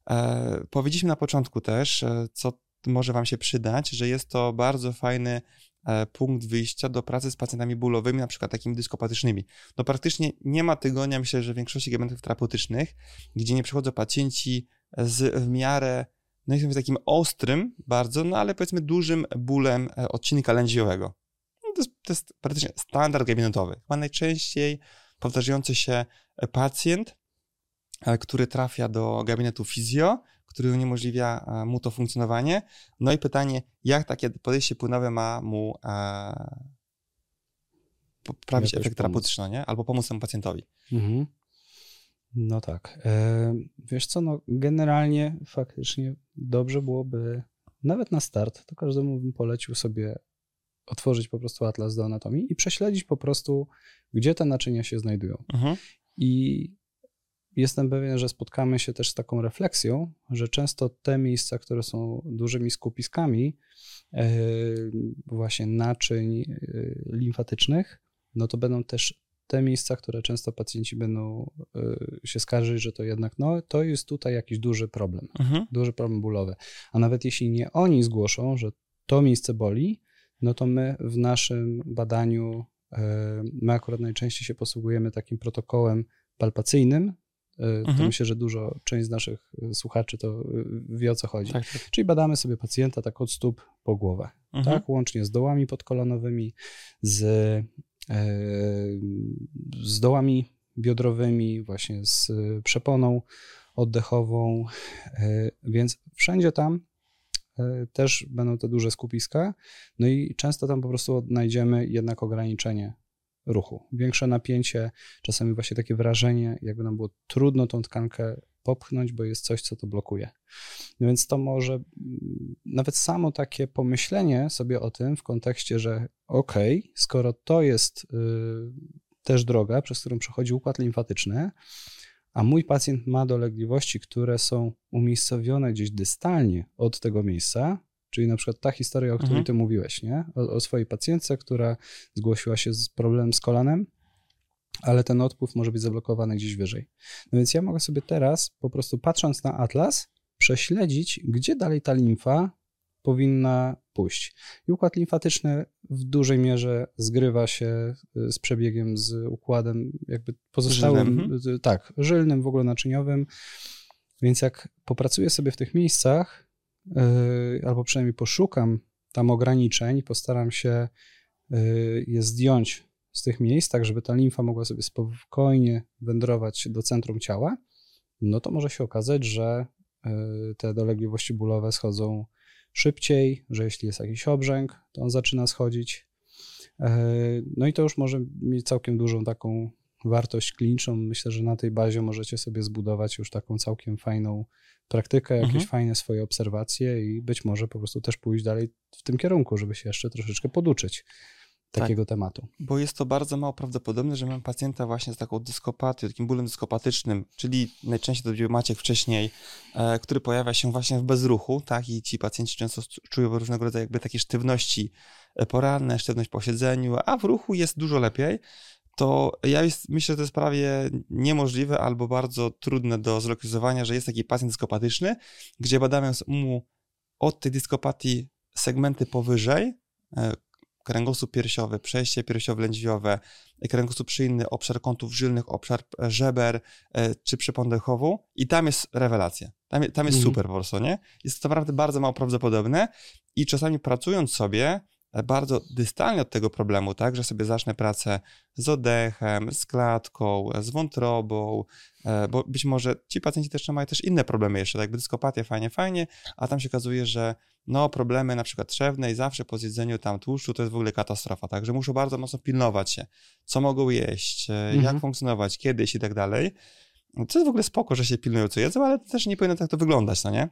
E, powiedzieliśmy na początku też, co może Wam się przydać, że jest to bardzo fajny punkt wyjścia do pracy z pacjentami bólowymi, na przykład takimi dyskopatycznymi. No praktycznie nie ma tygodnia, myślę, że w większości gabinetów terapeutycznych, gdzie nie przychodzą pacjenci z w miarę, no i takim ostrym bardzo, no ale powiedzmy dużym bólem odcinka lędźwiowego. No to, jest, to jest praktycznie standard gabinetowy. Chyba najczęściej powtarzający się pacjent, e, który trafia do gabinetu fizjo, który uniemożliwia e, mu to funkcjonowanie. No i pytanie, jak takie podejście płynowe ma mu e, poprawić efekt terapeutyczny, nie? albo pomóc temu pacjentowi. Mhm. No tak. E, wiesz co, no generalnie faktycznie dobrze byłoby nawet na start, to każdemu bym polecił sobie otworzyć po prostu atlas do anatomii i prześledzić po prostu, gdzie te naczynia się znajdują. Mhm. I jestem pewien, że spotkamy się też z taką refleksją, że często te miejsca, które są dużymi skupiskami e, właśnie naczyń e, limfatycznych, no to będą też te miejsca, które często pacjenci będą e, się skarżyć, że to jednak, no to jest tutaj jakiś duży problem, mhm. duży problem bólowy. A nawet jeśli nie oni zgłoszą, że to miejsce boli, no to my w naszym badaniu, my akurat najczęściej się posługujemy takim protokołem palpacyjnym, E, to mhm. myślę, że dużo, część z naszych e, słuchaczy to e, wie o co chodzi. Tak, tak. Czyli badamy sobie pacjenta tak od stóp po głowę, mhm. tak, łącznie z dołami podkolonowymi, z, z dołami biodrowymi, właśnie z przeponą oddechową, więc wszędzie tam też będą te duże skupiska, no i często tam po prostu odnajdziemy jednak ograniczenie ruchu. Większe napięcie, czasami właśnie takie wrażenie, jakby nam było trudno tą tkankę popchnąć, bo jest coś, co to blokuje. No więc to może nawet samo takie pomyślenie sobie o tym w kontekście, że okej, okay, skoro to jest y, też droga, przez którą przechodzi układ limfatyczny, a mój pacjent ma dolegliwości, które są umiejscowione gdzieś dystalnie od tego miejsca, Czyli na przykład ta historia, o której mhm. ty mówiłeś, nie? O, o, swojej pacjentce, która zgłosiła się z problemem z kolanem, ale ten odpływ może być zablokowany gdzieś wyżej. No więc ja mogę sobie teraz, po prostu patrząc na atlas, prześledzić, gdzie dalej ta limfa powinna pójść. I układ limfatyczny w dużej mierze zgrywa się y, z przebiegiem, z układem jakby pozostałym, żylnym. Y, tak, żylnym, w ogóle naczyniowym. Więc jak popracuję sobie w tych miejscach, Yy, albo przynajmniej poszukam tam ograniczeń, postaram się yy, je zdjąć z tych miejsc, tak żeby ta limfa mogła sobie spokojnie wędrować do centrum ciała, no to może się okazać, że te dolegliwości bólowe schodzą szybciej, że jeśli jest jakiś obrzęk, to on zaczyna schodzić. No i to już może mieć całkiem dużą taką wartość kliniczną. Myślę, że na tej bazie możecie sobie zbudować już taką całkiem fajną praktykę, jakieś mhm. fajne swoje obserwacje i być może po prostu też pójść dalej w tym kierunku, żeby się jeszcze troszeczkę poduczyć takiego tak, tematu. Bo jest to bardzo mało prawdopodobne, że mam pacjenta właśnie z taką dyskopatią, takim bólem dyskopatycznym, czyli najczęściej to był Maciek wcześniej, e, który pojawia się właśnie w bezruchu, tak, i ci pacjenci często czują różnego rodzaju jakby takie sztywności e, poranne, sztywność po siedzeniu, a w ruchu jest dużo lepiej to ja jest, myślę, że to jest prawie niemożliwe albo bardzo trudne do zlokalizowania, że jest taki pacjent dyskopatyczny, gdzie badamy mu od tej dyskopatii segmenty powyżej, e, kręgosłup piersiowy, przejście piersiowo-lędźwiowe, kręgosłup szyjny, obszar kątów żylnych, obszar e, żeber e, czy przepon i tam jest rewelacja. Tam, tam jest mm. super po prostu, nie? Jest to naprawdę bardzo mało prawdopodobne i czasami pracując sobie, bardzo dystalnie od tego problemu, tak, że sobie zacznę pracę z oddechem, z klatką, z wątrobą, e, bo być może ci pacjenci też mają też inne problemy jeszcze, tak dyskopatia fajnie, fajnie, a tam się okazuje, że no problemy na przykład trzewne i zawsze po zjedzeniu tam tłuszczu to jest w ogóle katastrofa, także muszą bardzo mocno pilnować się, co mogą jeść, e, Mhm. jak funkcjonować, kiedyś i tak dalej. To jest w ogóle spoko, że się pilnują, co jedzą, ale też nie powinno tak to wyglądać, no nie?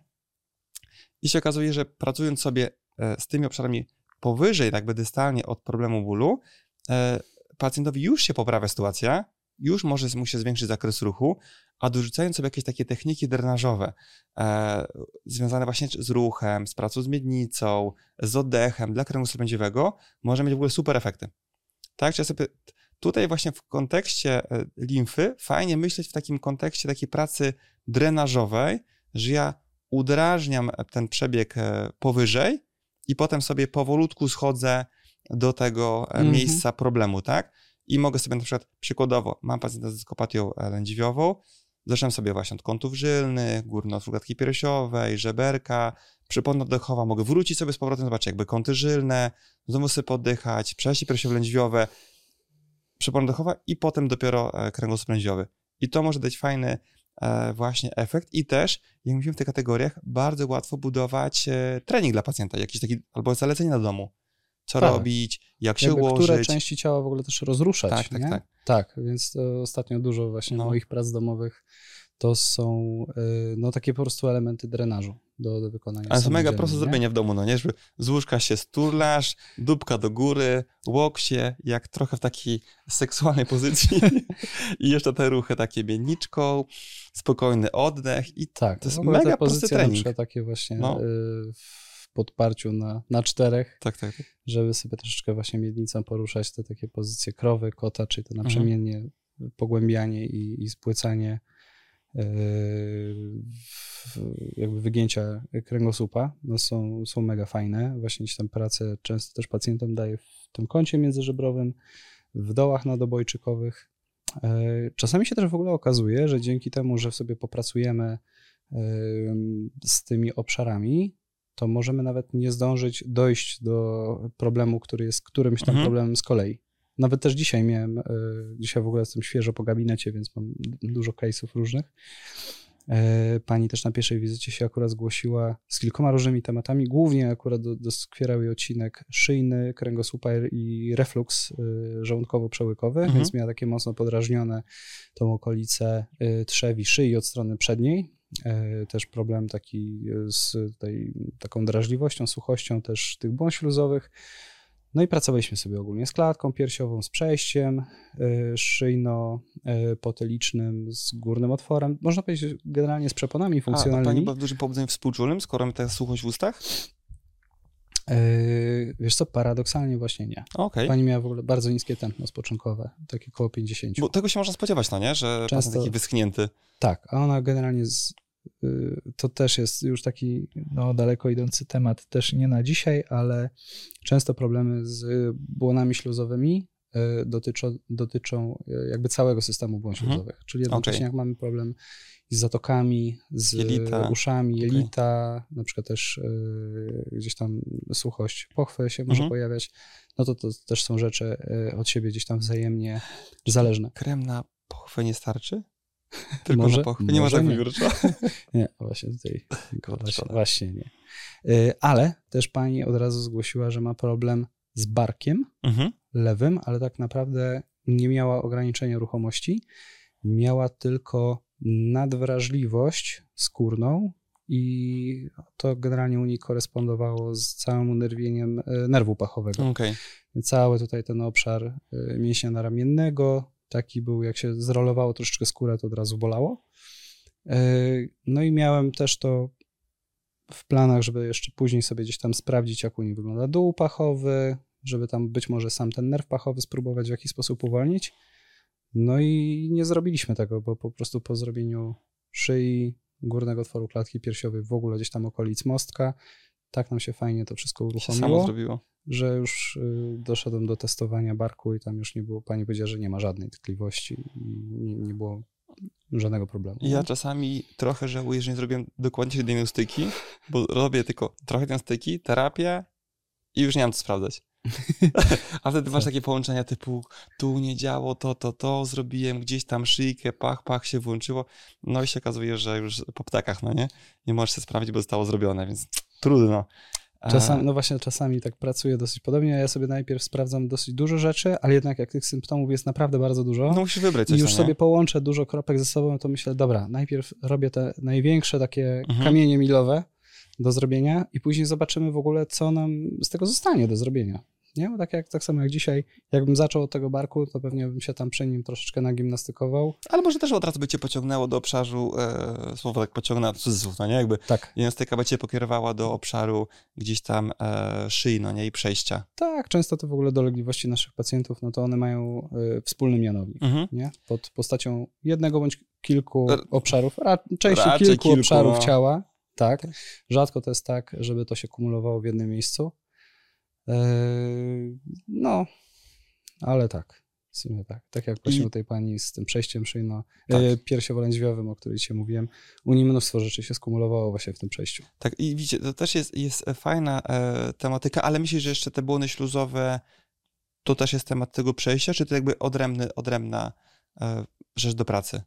I się okazuje, że pracując sobie e, z tymi obszarami powyżej, jakby dystalnie od problemu bólu, e, pacjentowi już się poprawia sytuacja, już może mu się zwiększyć zakres ruchu, a dorzucając sobie jakieś takie techniki drenażowe, e, związane właśnie z ruchem, z pracą z miednicą, z oddechem dla kręgu będziowego, może mieć w ogóle super efekty. Tak, czy ja sobie tutaj właśnie w kontekście e, limfy fajnie myśleć w takim kontekście takiej pracy drenażowej, że ja udrażniam ten przebieg e, powyżej i potem sobie powolutku schodzę do tego e, Mhm. miejsca problemu, tak? I mogę sobie na przykład przykładowo, mam pacjenta z dyskopatią e, lędźwiową, zaczynam sobie właśnie od kątów żylnych, otwór klatki piersiowej, żeberka, przypona oddechowa, mogę wrócić sobie z powrotem, zobaczyć jakby kąty żylne, znowu sobie poddychać, przejście piersiowo-lędźwiowe, przypona oddechowa i potem dopiero e, kręgosłup lędźwiowy. I to może dać fajny e, właśnie efekt. I też, jak mówimy w tych kategoriach, bardzo łatwo budować trening dla pacjenta, jakiś taki, albo zalecenie na domu. Co Tak. robić, jak się Jakby ułożyć. które części ciała w ogóle też rozruszać, Tak, tak, nie? tak. Tak, więc to ostatnio dużo właśnie No. moich prac domowych to są y, no takie po prostu elementy drenażu do, do wykonania Ale to mega proste nie? zrobienie w domu, no nie? Żeby z łóżka się sturlasz, dupka do góry, łokcie, jak trochę w takiej seksualnej pozycji (laughs) (laughs) i jeszcze te ruchy takie biedniczką, spokojny oddech i Tak, To jest mega prosty trening. takie właśnie No. y, w podparciu na, na czterech, tak, tak, tak. żeby sobie troszeczkę właśnie miednicą poruszać te takie pozycje krowy, kota, czyli to Mhm. naprzemiennie, pogłębianie i, i spłycanie yy, w- jakby wygięcia kręgosłupa, no są, są mega fajne. Właśnie gdzieś tam pracę często też pacjentom daję w tym kącie międzyżebrowym, w dołach nadobojczykowych. Yy, Czasami się też w ogóle okazuje, że dzięki temu, że sobie popracujemy yy, z tymi obszarami, to możemy nawet nie zdążyć dojść do problemu, który jest którymś tam Mhm. problemem z kolei. Nawet też dzisiaj miałem, y, dzisiaj w ogóle jestem świeżo po gabinecie, więc mam dużo case'ów różnych. Y, Pani też na pierwszej wizycie się akurat zgłosiła z kilkoma różnymi tematami. Głównie akurat do- doskwierał jej odcinek szyjny, kręgosłupa i reflux y, żołądkowo-przełykowy, Mhm. więc miała takie mocno podrażnione tą okolicę trzewi szyi od strony przedniej. E, Też problem taki e, z tej, taką drażliwością, suchością też tych błąd śluzowych. No i pracowaliśmy sobie ogólnie z klatką piersiową, z przejściem e, szyjno-potylicznym, z górnym otworem. Można powiedzieć generalnie z przeponami A, a pani funkcjonalnymi. była w dużym pobudzeniu współczulnym, skoro ma ta suchość w ustach? E, Wiesz co, paradoksalnie właśnie nie. Okej. Pani miała w ogóle bardzo niskie tętno spoczynkowe, takie około 50. Bo tego się można spodziewać, no nie? Że Często- taki wyschnięty. Tak, a ona generalnie z, y, to też jest już taki no, daleko idący temat, też nie na dzisiaj, ale często problemy z błonami śluzowymi dotyczą, dotyczą y, jakby całego systemu błon Mhm. śluzowych. Czyli jednocześnie Okej. jak mamy problem z zatokami, z Jelita. uszami, jelita, na przykład też y, gdzieś tam suchość pochwy się może Mhm. pojawiać, no to to też są rzeczy od siebie gdzieś tam wzajemnie zależne. Krem na pochwę nie starczy? Tylko Może- na pochwę. Nie może można nie. wygórcza. (laughs) Nie, właśnie tutaj. (laughs) Właśnie, szkoda. właśnie nie. Ale też pani od razu zgłosiła, że ma problem z barkiem Mhm. lewym, ale tak naprawdę nie miała ograniczenia ruchomości. Miała tylko nadwrażliwość skórną i to generalnie u niej korespondowało z całym unerwieniem y, nerwu pachowego. Okej. Cały tutaj ten obszar y, mięśnia naramiennego, taki był, jak się zrolowało troszeczkę skórę, to od razu bolało. Y, No i miałem też to w planach, żeby jeszcze później sobie gdzieś tam sprawdzić, jak u niej wygląda dół pachowy, żeby tam być może sam ten nerw pachowy spróbować w jakiś sposób uwolnić. No i nie zrobiliśmy tego, bo po prostu po zrobieniu szyi, górnego otworu klatki piersiowej, w ogóle gdzieś tam okolic mostka, tak nam się fajnie to wszystko Się samo uruchomiło zrobiło. że już y, doszedłem do testowania barku i tam już nie było, pani powiedziała, że nie ma żadnej tkliwości i nie, było żadnego problemu. Ja czasami trochę żałuję, że nie zrobiłem dokładnie diagnostyki, bo robię tylko trochę diagnostyki, terapię i już nie mam co sprawdzać. (laughs) A wtedy masz Tak. takie połączenia typu tu nie działo, to, to, to zrobiłem, gdzieś tam szyjkę, pach, pach się włączyło. No i się okazuje, że już po ptakach, no nie? Nie możesz się sprawdzić, bo zostało zrobione, więc trudno. Czasami, no właśnie, czasami tak pracuję dosyć podobnie. Ja sobie najpierw sprawdzam dosyć dużo rzeczy, ale jednak jak tych symptomów jest naprawdę bardzo dużo. No musisz wybrać coś. I już sobie połączę dużo kropek ze sobą, to myślę, dobra, najpierw robię te największe takie mhm. kamienie milowe do zrobienia i później zobaczymy w ogóle, co nam z tego zostanie do zrobienia. Nie? Bo tak, jak, tak samo jak dzisiaj, jakbym zaczął od tego barku, to pewnie bym się tam przy nim troszeczkę nagimnastykował. Ale może też od razu by cię pociągnęło do obszaru, e, słowo tak pociągnęło, cudzysłów, no nie? Jakby tak. diagnostyka by cię pokierowała do obszaru gdzieś tam e, szyi, no nie? I przejścia. Tak, często to w ogóle dolegliwości naszych pacjentów, no to one mają e, wspólny mianownik, mhm. nie? Pod postacią jednego bądź kilku obszarów, ra, częściej kilku, kilku, obszarów no. ciała, tak. tak. Rzadko to jest tak, żeby to się kumulowało w jednym miejscu. Yy, no, ale tak. W sumie tak. Tak jak właśnie I... u tej pani z tym przejściem szyjno, tak. Yy, piersiowolędźwiowym, o której dzisiaj mówiłem, u niej mnóstwo rzeczy się skumulowało właśnie w tym przejściu. Tak, i widzicie, to też jest, jest fajna e, tematyka, ale myślę, że jeszcze te błony śluzowe to też jest temat tego przejścia, czy to jakby odrębny, odrębna e, rzecz do pracy?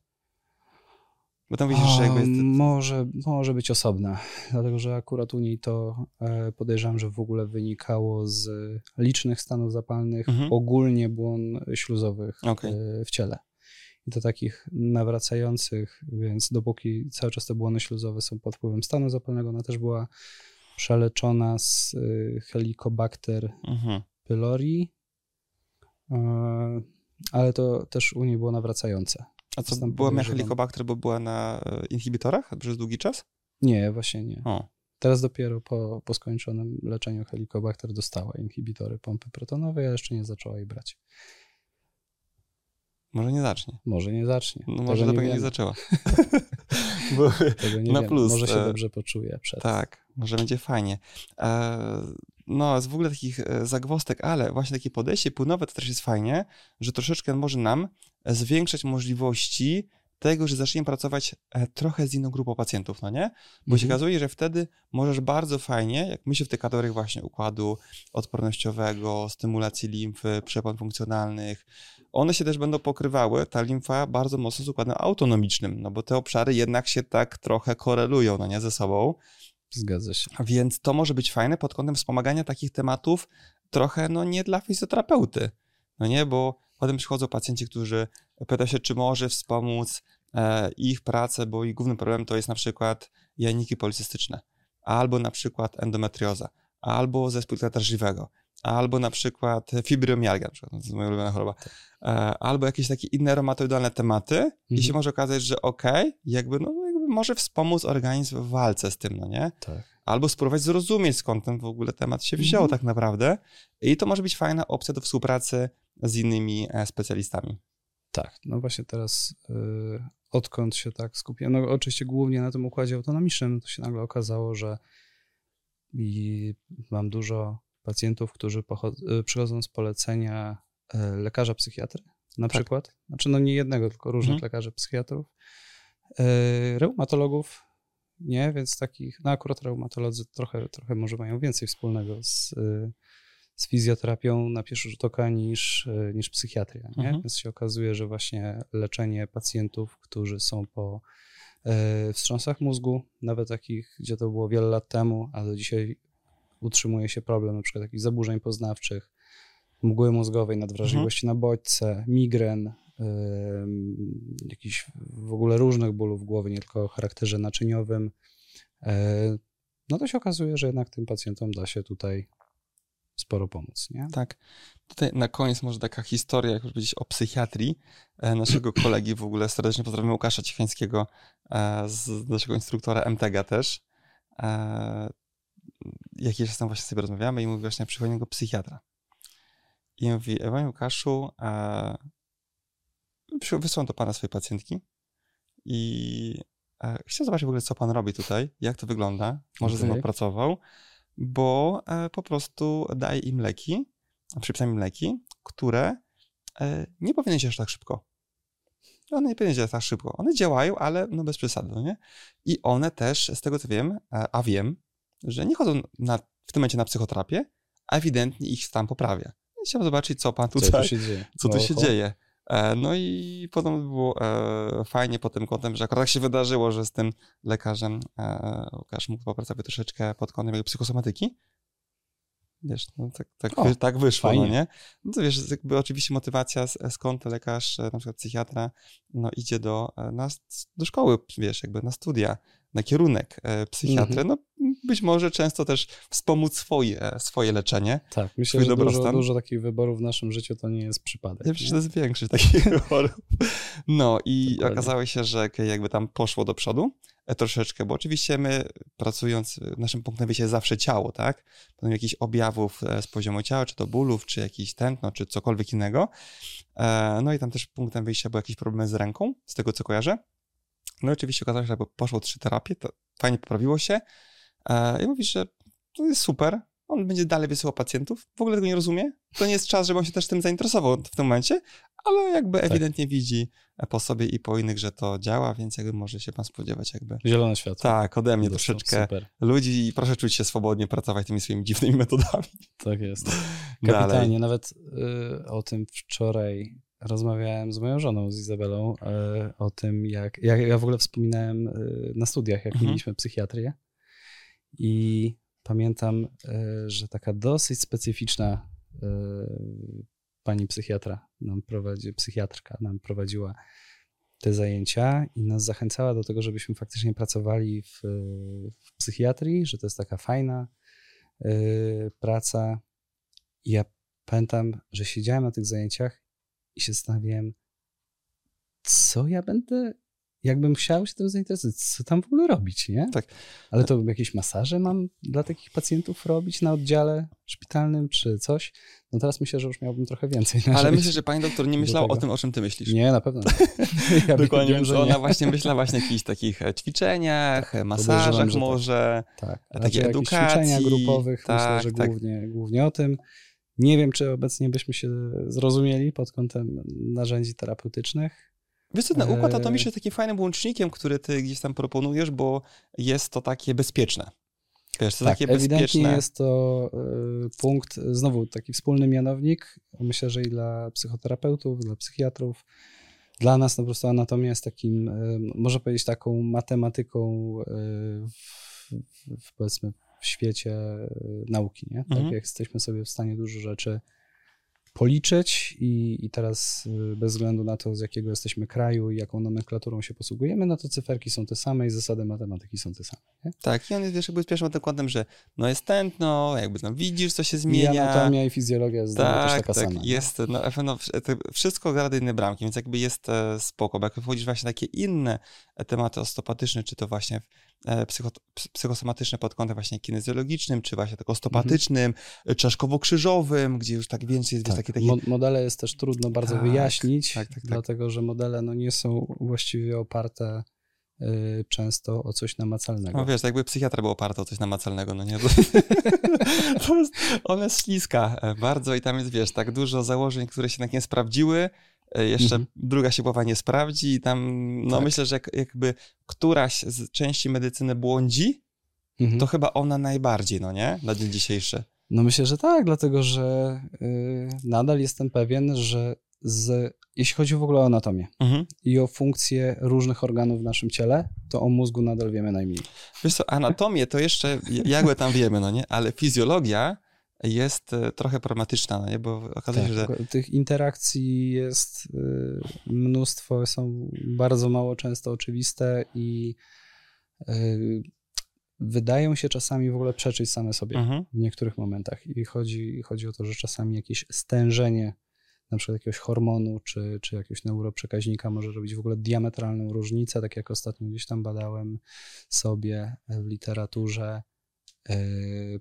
Bo tam widzisz, że jakby... Może, może być osobna, dlatego że akurat u niej to e, podejrzewam, że w ogóle wynikało z licznych stanów zapalnych, mhm. ogólnie błon śluzowych okay. E, w ciele. I to takich nawracających, więc dopóki cały czas te błony śluzowe są pod wpływem stanu zapalnego, ona też była przeleczona z e, Helicobacter mhm. pylori, ale to też u niej było nawracające. A co, była helikobakter, bo była na e, inhibitorach przez długi czas? Nie, właśnie nie. O. Teraz dopiero po, po skończonym leczeniu helikobakter dostała inhibitory pompy protonowej, a jeszcze nie zaczęła jej brać. Może nie zacznie. Może nie zacznie. No może dlatego nie, nie zaczęła. Bo nie na (laughs) (laughs) plus. Może się e, dobrze poczuje przed. Tak, może będzie fajnie. E, no, z w ogóle takich zagwostek, ale właśnie takie podejście płynowe to też jest fajnie, że troszeczkę może nam zwiększać możliwości tego, że zaczniemy pracować e, trochę z inną grupą pacjentów, no nie? Bo mhm. się okazuje, że wtedy możesz bardzo fajnie, jak myślę w tych kategoriach właśnie układu odpornościowego, stymulacji limfy, przepon funkcjonalnych, one się też będą pokrywały, ta limfa bardzo mocno z układem autonomicznym, no bo te obszary jednak się tak trochę korelują, no nie, ze sobą. Zgadza się. Więc to może być fajne pod kątem wspomagania takich tematów trochę, no nie dla fizjoterapeuty, no nie, bo Potem przychodzą pacjenci, którzy pytają się, czy może wspomóc e, ich pracę, bo ich głównym problemem to jest na przykład jajniki policystyczne, albo na przykład endometrioza, albo zespół żywego, albo na przykład fibromialgia, na przykład, to jest moja ulubiona choroba, tak. e, albo jakieś takie inne reumatoidalne tematy mhm. i się może okazać, że okej, okay, jakby, no, jakby może wspomóc organizm w walce z tym, no nie? Tak. Albo spróbować zrozumieć, skąd ten w ogóle temat się wziął mhm. tak naprawdę. I to może być fajna opcja do współpracy z innymi e, specjalistami. Tak, no właśnie teraz yy, odkąd się tak skupiłem, no oczywiście głównie na tym układzie autonomicznym, to się nagle okazało, że i mam dużo pacjentów, którzy y, przychodzą z polecenia lekarza psychiatry na tak. przykład, znaczy no nie jednego, tylko różnych mhm. lekarzy psychiatrów, reumatologów, nie, więc takich, no akurat reumatolodzy trochę, trochę może mają więcej wspólnego z z fizjoterapią na pierwszy rzut oka niż, e, niż psychiatria. Nie? Mhm. Więc się okazuje, że właśnie leczenie pacjentów, którzy są po e, wstrząsach mózgu, nawet takich, gdzie to było wiele lat temu, a do dzisiaj utrzymuje się problem na przykład jakichś zaburzeń poznawczych, mgły mózgowej, nadwrażliwości mhm. na bodźce, migren, jakichś w ogóle różnych bólów głowy, nie tylko o charakterze naczyniowym, y, no to się okazuje, że jednak tym pacjentom da się tutaj sporo pomóc, nie? Tak. Tutaj na koniec może taka historia, jak już powiedzieć, o psychiatrii e, naszego (clears throat) kolegi w ogóle. Serdecznie pozdrawiam Łukasza Cichańskiego, e, z naszego instruktora MTG też. E, jakiś czas tam właśnie sobie rozmawiamy i mówi właśnie, przychodzi go psychiatra. I mówi, Panie Łukaszu, wysłałem do pana swojej pacjentki i chciał zobaczyć w ogóle, co pan robi tutaj, jak to wygląda, może okay. ze mną pracował bo e, po prostu daje im leki, przypisam im leki, które e, nie powinny działać tak szybko. One nie powinny działać tak szybko. One działają, ale no bez przesady, no nie? I one też, z tego co wiem, e, a wiem, że nie chodzą na, w tym momencie na psychoterapię, a ewidentnie ich stan poprawia. Chciałbym zobaczyć, co pan tutaj, co tu się dzieje. Co tu się dzieje. E, no i potem było e, fajnie pod tym kątem, że akurat tak się wydarzyło, że z tym lekarzem e, Łukasz mógł popracować troszeczkę pod kątem jego psychosomatyki, wiesz, no tak, tak, O, tak wyszło, no nie? No to wiesz, jakby oczywiście motywacja, skąd lekarz, na przykład psychiatra, no idzie do, na, do szkoły, wiesz, jakby na studia, na kierunek psychiatry, Mhm. no być może często też wspomóc swoje, swoje leczenie. Tak, myślę, że dużo, dobrostan? dużo takich wyborów w naszym życiu to nie jest przypadek. Ja przecież nie? to jest większość takich (laughs) wyborów. No i Dokładnie. okazało się, że jakby tam poszło do przodu e, troszeczkę, bo oczywiście my pracując, e, naszym punktem wyjścia jest zawsze ciało, tak? Będą jakichś objawów e, z poziomu ciała, czy to bólów, czy jakiś tętno, czy cokolwiek innego. No i tam też punktem wyjścia był jakiś problem z ręką, z tego co kojarzę. No i oczywiście okazało się, że poszło trzy terapie, to fajnie poprawiło się. E, I mówisz, że to jest super, on będzie dalej wysyłał pacjentów, w ogóle tego nie rozumie. To nie jest czas, żeby on się też tym zainteresował w tym momencie, ale jakby Tak. ewidentnie widzi po sobie i po innych, że to działa, więc jakby może się pan spodziewać jakby. Zielone światło. Tak, ode mnie Dostał, troszeczkę Super, ludzi i proszę czuć się swobodnie, pracować tymi swoimi dziwnymi metodami. tak jest. (laughs) Kapitalnie, nawet y, o tym wczoraj rozmawiałem z moją żoną, z Izabelą, y, o tym, jak, jak ja w ogóle wspominałem y, na studiach, jak Mhm. mieliśmy psychiatrię i pamiętam, y, że taka dosyć specyficzna y, pani psychiatra nam prowadzi, psychiatrka nam prowadziła te zajęcia i nas zachęcała do tego, żebyśmy faktycznie pracowali w, w psychiatrii, że to jest taka fajna y, praca. I ja pamiętam, że siedziałem na tych zajęciach i się zastanawiałem, co ja będę, jakbym chciał się tym zainteresować, co tam w ogóle robić, nie? Tak. Ale to jakieś masaże mam dla takich pacjentów robić na oddziale szpitalnym, czy coś? No teraz myślę, że już miałbym trochę więcej. na Ale myślę, że pani doktor nie myślała o tym, o czym ty myślisz. Nie, na pewno nie. (laughs) Ja Dokładnie, wiem, ona nie. właśnie myślała właśnie o jakichś takich e, ćwiczeniach, e, masażach tak. może. Tak, takiej raczej jakieś edukacji, ćwiczenia grupowych, tak, myślę, że tak. głównie, głównie o tym. Nie wiem, czy obecnie byśmy się zrozumieli pod kątem narzędzi terapeutycznych. Wiesz co, ten układ Eee. atomiczny jest takim fajnym łącznikiem, który ty gdzieś tam proponujesz, bo jest to takie bezpieczne. Wiesz, to tak, takie ewidentnie bezpieczne. jest to y, punkt, znowu taki wspólny mianownik, myślę, że i dla psychoterapeutów, dla psychiatrów. Dla nas no po prostu anatomia jest takim, y, można powiedzieć, taką matematyką y, w, w, powiedzmy w świecie nauki, nie? Tak Mhm. jak jesteśmy sobie w stanie dużo rzeczy policzyć i, i teraz y, bez względu na to, z jakiego jesteśmy kraju i jaką nomenklaturą się posługujemy, no to cyferki są te same i zasady matematyki są te same. Nie? Tak, i on jest wiesz, jakby pierwszym zakładem, że no jest tętno, jakby tam widzisz, co się I zmienia. anatomia i fizjologia jest znowu też Tak, taka tak, sama. jest, no, na to wszystko do jednej bramki, więc jakby jest e, spoko, bo jak wchodzisz właśnie w takie inne e, tematy osteopatyczne, czy to właśnie e, psycho, ps- psychosomatyczne pod kątem właśnie kinezjologicznym, czy właśnie tak osteopatycznym, e, czaszkowo-krzyżowym, gdzie już tak więcej jest Tak. Takie, takie Mo- modele jest też trudno bardzo Tak, wyjaśnić, tak, tak, tak. dlatego że modele no, nie są właściwie oparte y, często o coś namacalnego. No wiesz, jakby psychiatra był oparty o coś namacalnego, no nie? To, (laughs) to jest, ona jest śliska e, bardzo i tam jest, wiesz, tak dużo założeń, które się tak nie sprawdziły, e, jeszcze Mhm. druga się połowa nie sprawdzi i tam, no Tak. myślę, że jak, jakby któraś z części medycyny błądzi, Mhm. to chyba ona najbardziej, no nie? Na dzień dzisiejszy. No myślę, że tak, dlatego że y, nadal jestem pewien, że z, jeśli chodzi w ogóle o anatomię Mhm. i o funkcje różnych organów w naszym ciele, to o mózgu nadal wiemy najmniej. Wiesz co, anatomię to jeszcze jakby tam wiemy, no nie? Ale fizjologia jest e, trochę problematyczna, no nie? Bo okazuje się, że Tak, tylko tych interakcji jest y, mnóstwo, są bardzo mało często oczywiste i y, wydają się czasami w ogóle przeczyć same sobie Mhm. w niektórych momentach. I chodzi, chodzi o to, że czasami jakieś stężenie na przykład jakiegoś hormonu czy, czy jakiegoś neuroprzekaźnika może robić w ogóle diametralną różnicę, tak jak ostatnio gdzieś tam badałem sobie w literaturze y,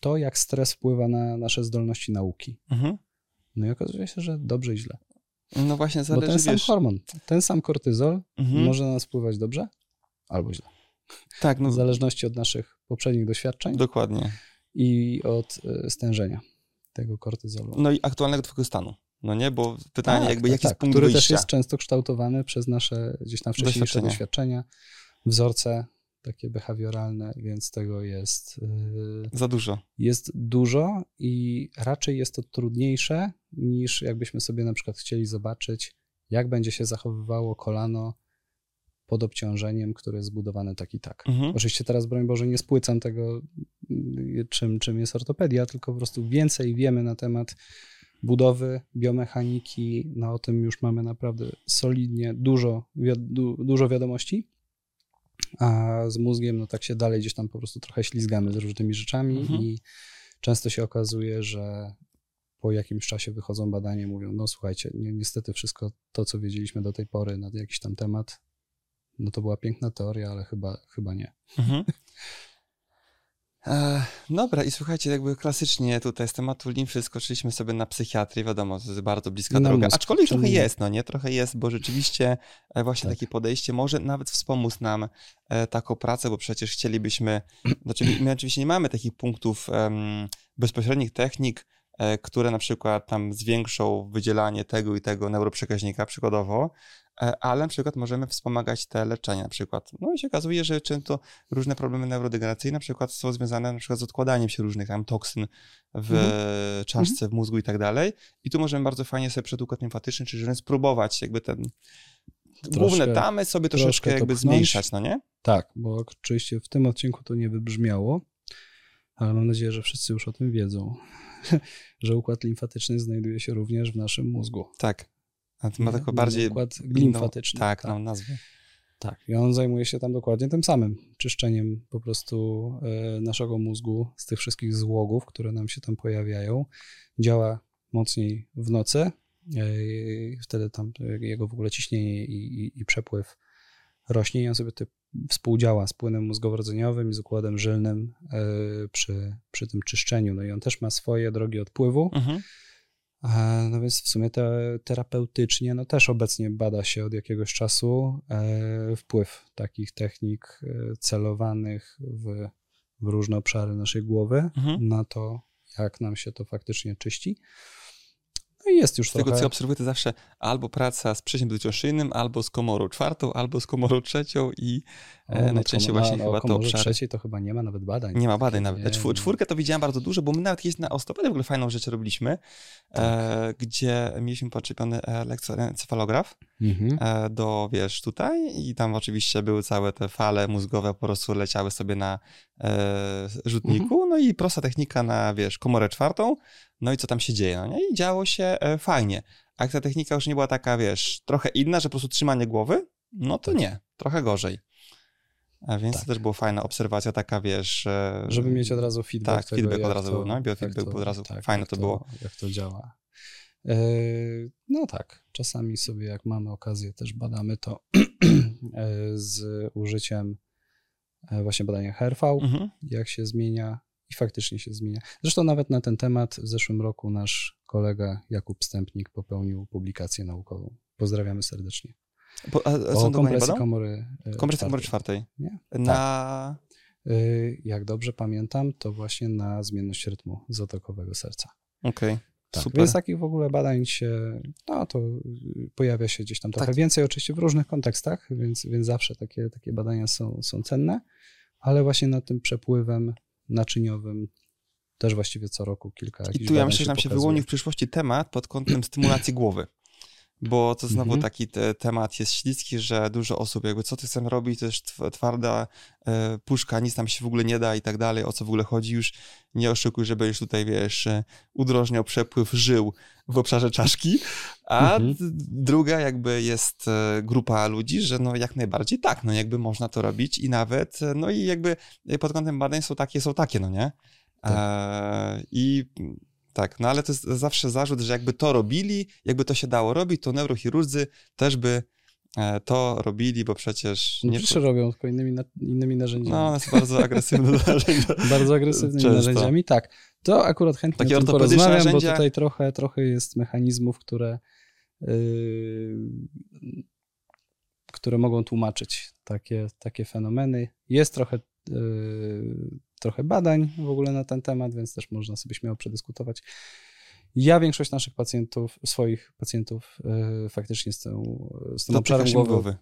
to, jak stres wpływa na nasze zdolności nauki. Mhm. No i okazuje się, że dobrze i źle. No właśnie Bo zależy, ten sam wiesz... hormon, ten sam kortyzol Mhm. może na nas wpływać dobrze albo źle. Tak, no W zależności od naszych poprzednich doświadczeń dokładnie. i od y, stężenia tego kortyzolu. No i aktualnego twojego stanu. No nie, bo pytanie Tak, jakby jaki tak, jest punkt który też wyjścia. jest często kształtowany przez nasze gdzieś tam wcześniejsze Doświadczenia. doświadczenia, wzorce takie behawioralne, więc tego jest, y, Za dużo. jest dużo i raczej jest to trudniejsze niż jakbyśmy sobie na przykład chcieli zobaczyć, jak będzie się zachowywało kolano pod obciążeniem, które jest zbudowane tak i tak. Mhm. Oczywiście teraz, broń Boże, nie spłycam tego, czym, czym jest ortopedia, tylko po prostu więcej wiemy na temat budowy, biomechaniki, no o tym już mamy naprawdę solidnie dużo, wi- du, dużo wiadomości, a z mózgiem no tak się dalej gdzieś tam po prostu trochę ślizgamy z różnymi rzeczami Mhm. i często się okazuje, że po jakimś czasie wychodzą badania i mówią, no słuchajcie, ni niestety wszystko to, co wiedzieliśmy do tej pory na jakiś tam temat, no to była piękna teoria, ale chyba, chyba nie. Mhm. (laughs) E, dobra, i słuchajcie, jakby klasycznie tutaj z tematu limfy skoczyliśmy sobie na psychiatrię, wiadomo, to jest bardzo bliska Na droga. mózg, Aczkolwiek trochę nie? jest, no nie? Trochę jest, bo rzeczywiście e, właśnie Tak. takie podejście może nawet wspomóc nam e, taką pracę, bo przecież chcielibyśmy, znaczy my oczywiście nie mamy takich punktów bezpośrednich technik, które na przykład tam zwiększą wydzielanie tego i tego neuroprzekaźnika przykładowo, e, ale na przykład możemy wspomagać te leczenia na przykład. No i się okazuje, że często różne problemy neurodegeneracyjne na przykład są związane na przykład z odkładaniem się różnych tam toksyn w Mhm. czaszce, w mózgu i tak dalej. I tu możemy bardzo fajnie sobie przed układ limfatyczny, czyli spróbować jakby ten główne tamy sobie troszeczkę troszkę jakby pchnąć. zmniejszać, no nie? Tak, bo oczywiście w tym odcinku to nie wybrzmiało, ale mam nadzieję, że wszyscy już o tym wiedzą, (laughs) że układ limfatyczny znajduje się również w naszym mózgu. Tak. A ma taką bardziej układ limfatyczny. tak, tak. no nazwę. Tak, i on zajmuje się tam dokładnie tym samym, czyszczeniem po prostu e, naszego mózgu z tych wszystkich złogów, które nam się tam pojawiają. Działa mocniej w nocy, e, wtedy tam jego w ogóle ciśnienie i, i, i przepływ rośnie i on sobie ty, współdziała z płynem mózgowo-rdzeniowym i z układem żylnym e, przy, przy tym czyszczeniu. No i on też ma swoje drogi odpływu, Mhm. E, No więc w sumie te, terapeutycznie no też obecnie bada się od jakiegoś czasu e, wpływ takich technik celowanych w, w różne obszary naszej głowy Mhm. na to, jak nam się to faktycznie czyści. No i jest już Z tego, co trochę... obserwuję, to zawsze albo praca z przejściem bezciąższyjnym, albo z komorą czwartą, albo z komorą trzecią i O, e, no najczęściej właśnie no, chyba o komorze obszary. trzeciej to chyba nie ma nawet badań. Nie ma badań Nie, nawet. Czwór, nie. czwórkę to widziałem bardzo dużo, bo my nawet kiedyś na osteopatii w ogóle fajną rzecz robiliśmy, Tak. e, gdzie mieliśmy podczepiony elektroencefalograf Mhm. e, do, wiesz, tutaj i tam oczywiście były całe te fale mózgowe po prostu leciały sobie na e, rzutniku, Mhm. no i prosta technika na, wiesz, komorę czwartą, no i co tam się dzieje, no nie? I działo się e, fajnie. A jak ta technika już nie była taka, wiesz, trochę inna, że po prostu trzymanie głowy, no to nie, trochę gorzej. A więc Tak. to też była fajna obserwacja taka, wiesz... e, Żeby mieć od razu feedback. Tak, tego, feedback od razu to, był, no, biofeedback był od razu, tak, fajne to było. Jak to działa. E, No tak, czasami sobie jak mamy okazję też badamy to (clears throat) z użyciem właśnie badania HRV, Mhm. jak się zmienia i faktycznie się zmienia. Zresztą nawet na ten temat w zeszłym roku nasz kolega Jakub Stępnik popełnił publikację naukową. Pozdrawiamy serdecznie. Po, a, a O kompresji komory e, komory czwartej. Nie? Na... Y, Jak dobrze pamiętam, to właśnie na zmienność rytmu zatokowego serca. Okej, Tak, super. Więc takich w ogóle badań się, no to y, pojawia się gdzieś tam trochę Tak. więcej, oczywiście w różnych kontekstach, więc, więc zawsze takie, takie badania są, są cenne, ale właśnie nad tym przepływem naczyniowym też właściwie co roku kilka I tu ja myślę, że nam się pokazuje. wyłoni w przyszłości temat pod kątem stymulacji głowy. Bo to znowu Mhm. taki te, temat jest śliski, że dużo osób jakby co ty chcesz robić, to jest tw- twarda e, puszka, nic tam się w ogóle nie da i tak dalej, o co w ogóle chodzi, już nie oszukuj, że będziesz tutaj, wiesz, e, udrożniał przepływ żył w obszarze czaszki, a Mhm. druga jakby jest e, grupa ludzi, że no jak najbardziej tak, no jakby można to robić i nawet, e, no i jakby pod kątem badań są takie, są takie, no nie? E, I tak, no ale to jest zawsze zarzut, że jakby to robili, jakby to się dało robić, to neurochirurdzy też by e, to robili, bo przecież No nie... przecież robią tylko innymi, na, innymi narzędziami. No, są bardzo agresywne (laughs) narzędzia. Bardzo agresywnymi Często. narzędziami, tak. To akurat chętnie Takie o tym porozmawiam, narzędzia- bo tutaj trochę, trochę jest mechanizmów, które, yy, które mogą tłumaczyć takie, takie fenomeny. Jest trochę, trochę badań w ogóle na ten temat, więc też można sobie śmiało przedyskutować. Ja większość naszych pacjentów, swoich pacjentów yy, faktycznie z, tą, z tym To obszarem się głowy,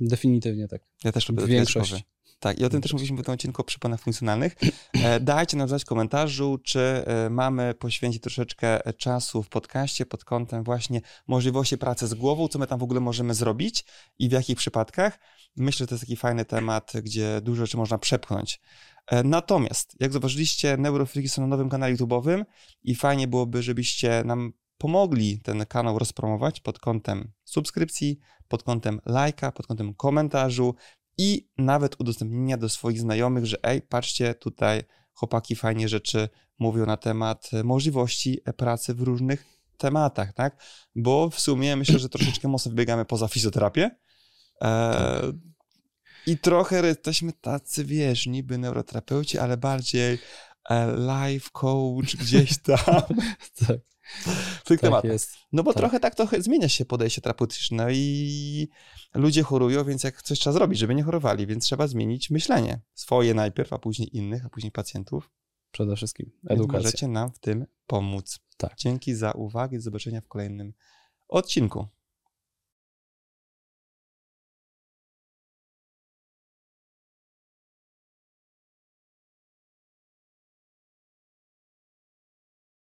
definitywnie tak. Ja też lubię Większość. Tak, i o tym też mówiliśmy w tym odcinku o przeponach funkcjonalnych. (clears throat) E, dajcie nam znać w komentarzu, czy e, mamy poświęcić troszeczkę czasu w podcaście pod kątem właśnie możliwości pracy z głową, co my tam w ogóle możemy zrobić i w jakich przypadkach. Myślę, że to jest taki fajny temat, gdzie dużo rzeczy można przepchnąć. E, natomiast, jak zauważyliście, Neurofreaky są na nowym kanale YouTube'owym i fajnie byłoby, żebyście nam pomogli ten kanał rozpromować pod kątem subskrypcji, pod kątem lajka, pod kątem komentarzu i nawet udostępnienia do swoich znajomych, że ej, patrzcie, tutaj chłopaki fajnie rzeczy mówią na temat możliwości pracy w różnych tematach, tak? Bo w sumie myślę, że troszeczkę mocno wybiegamy poza fizjoterapię. E, I trochę jesteśmy tacy, wiesz, niby neuroterapeuci, ale bardziej e, life coach gdzieś tam. (laughs) tak (laughs) w tych tak tematach. Jest. No bo tak. trochę tak trochę zmienia się podejście terapeutyczne i ludzie chorują, więc jak coś trzeba zrobić, żeby nie chorowali, więc trzeba zmienić myślenie. Swoje najpierw, a później innych, a później pacjentów. Przede wszystkim edukacja. Możecie nam w tym pomóc. Tak. Dzięki za uwagę i do zobaczenia w kolejnym odcinku.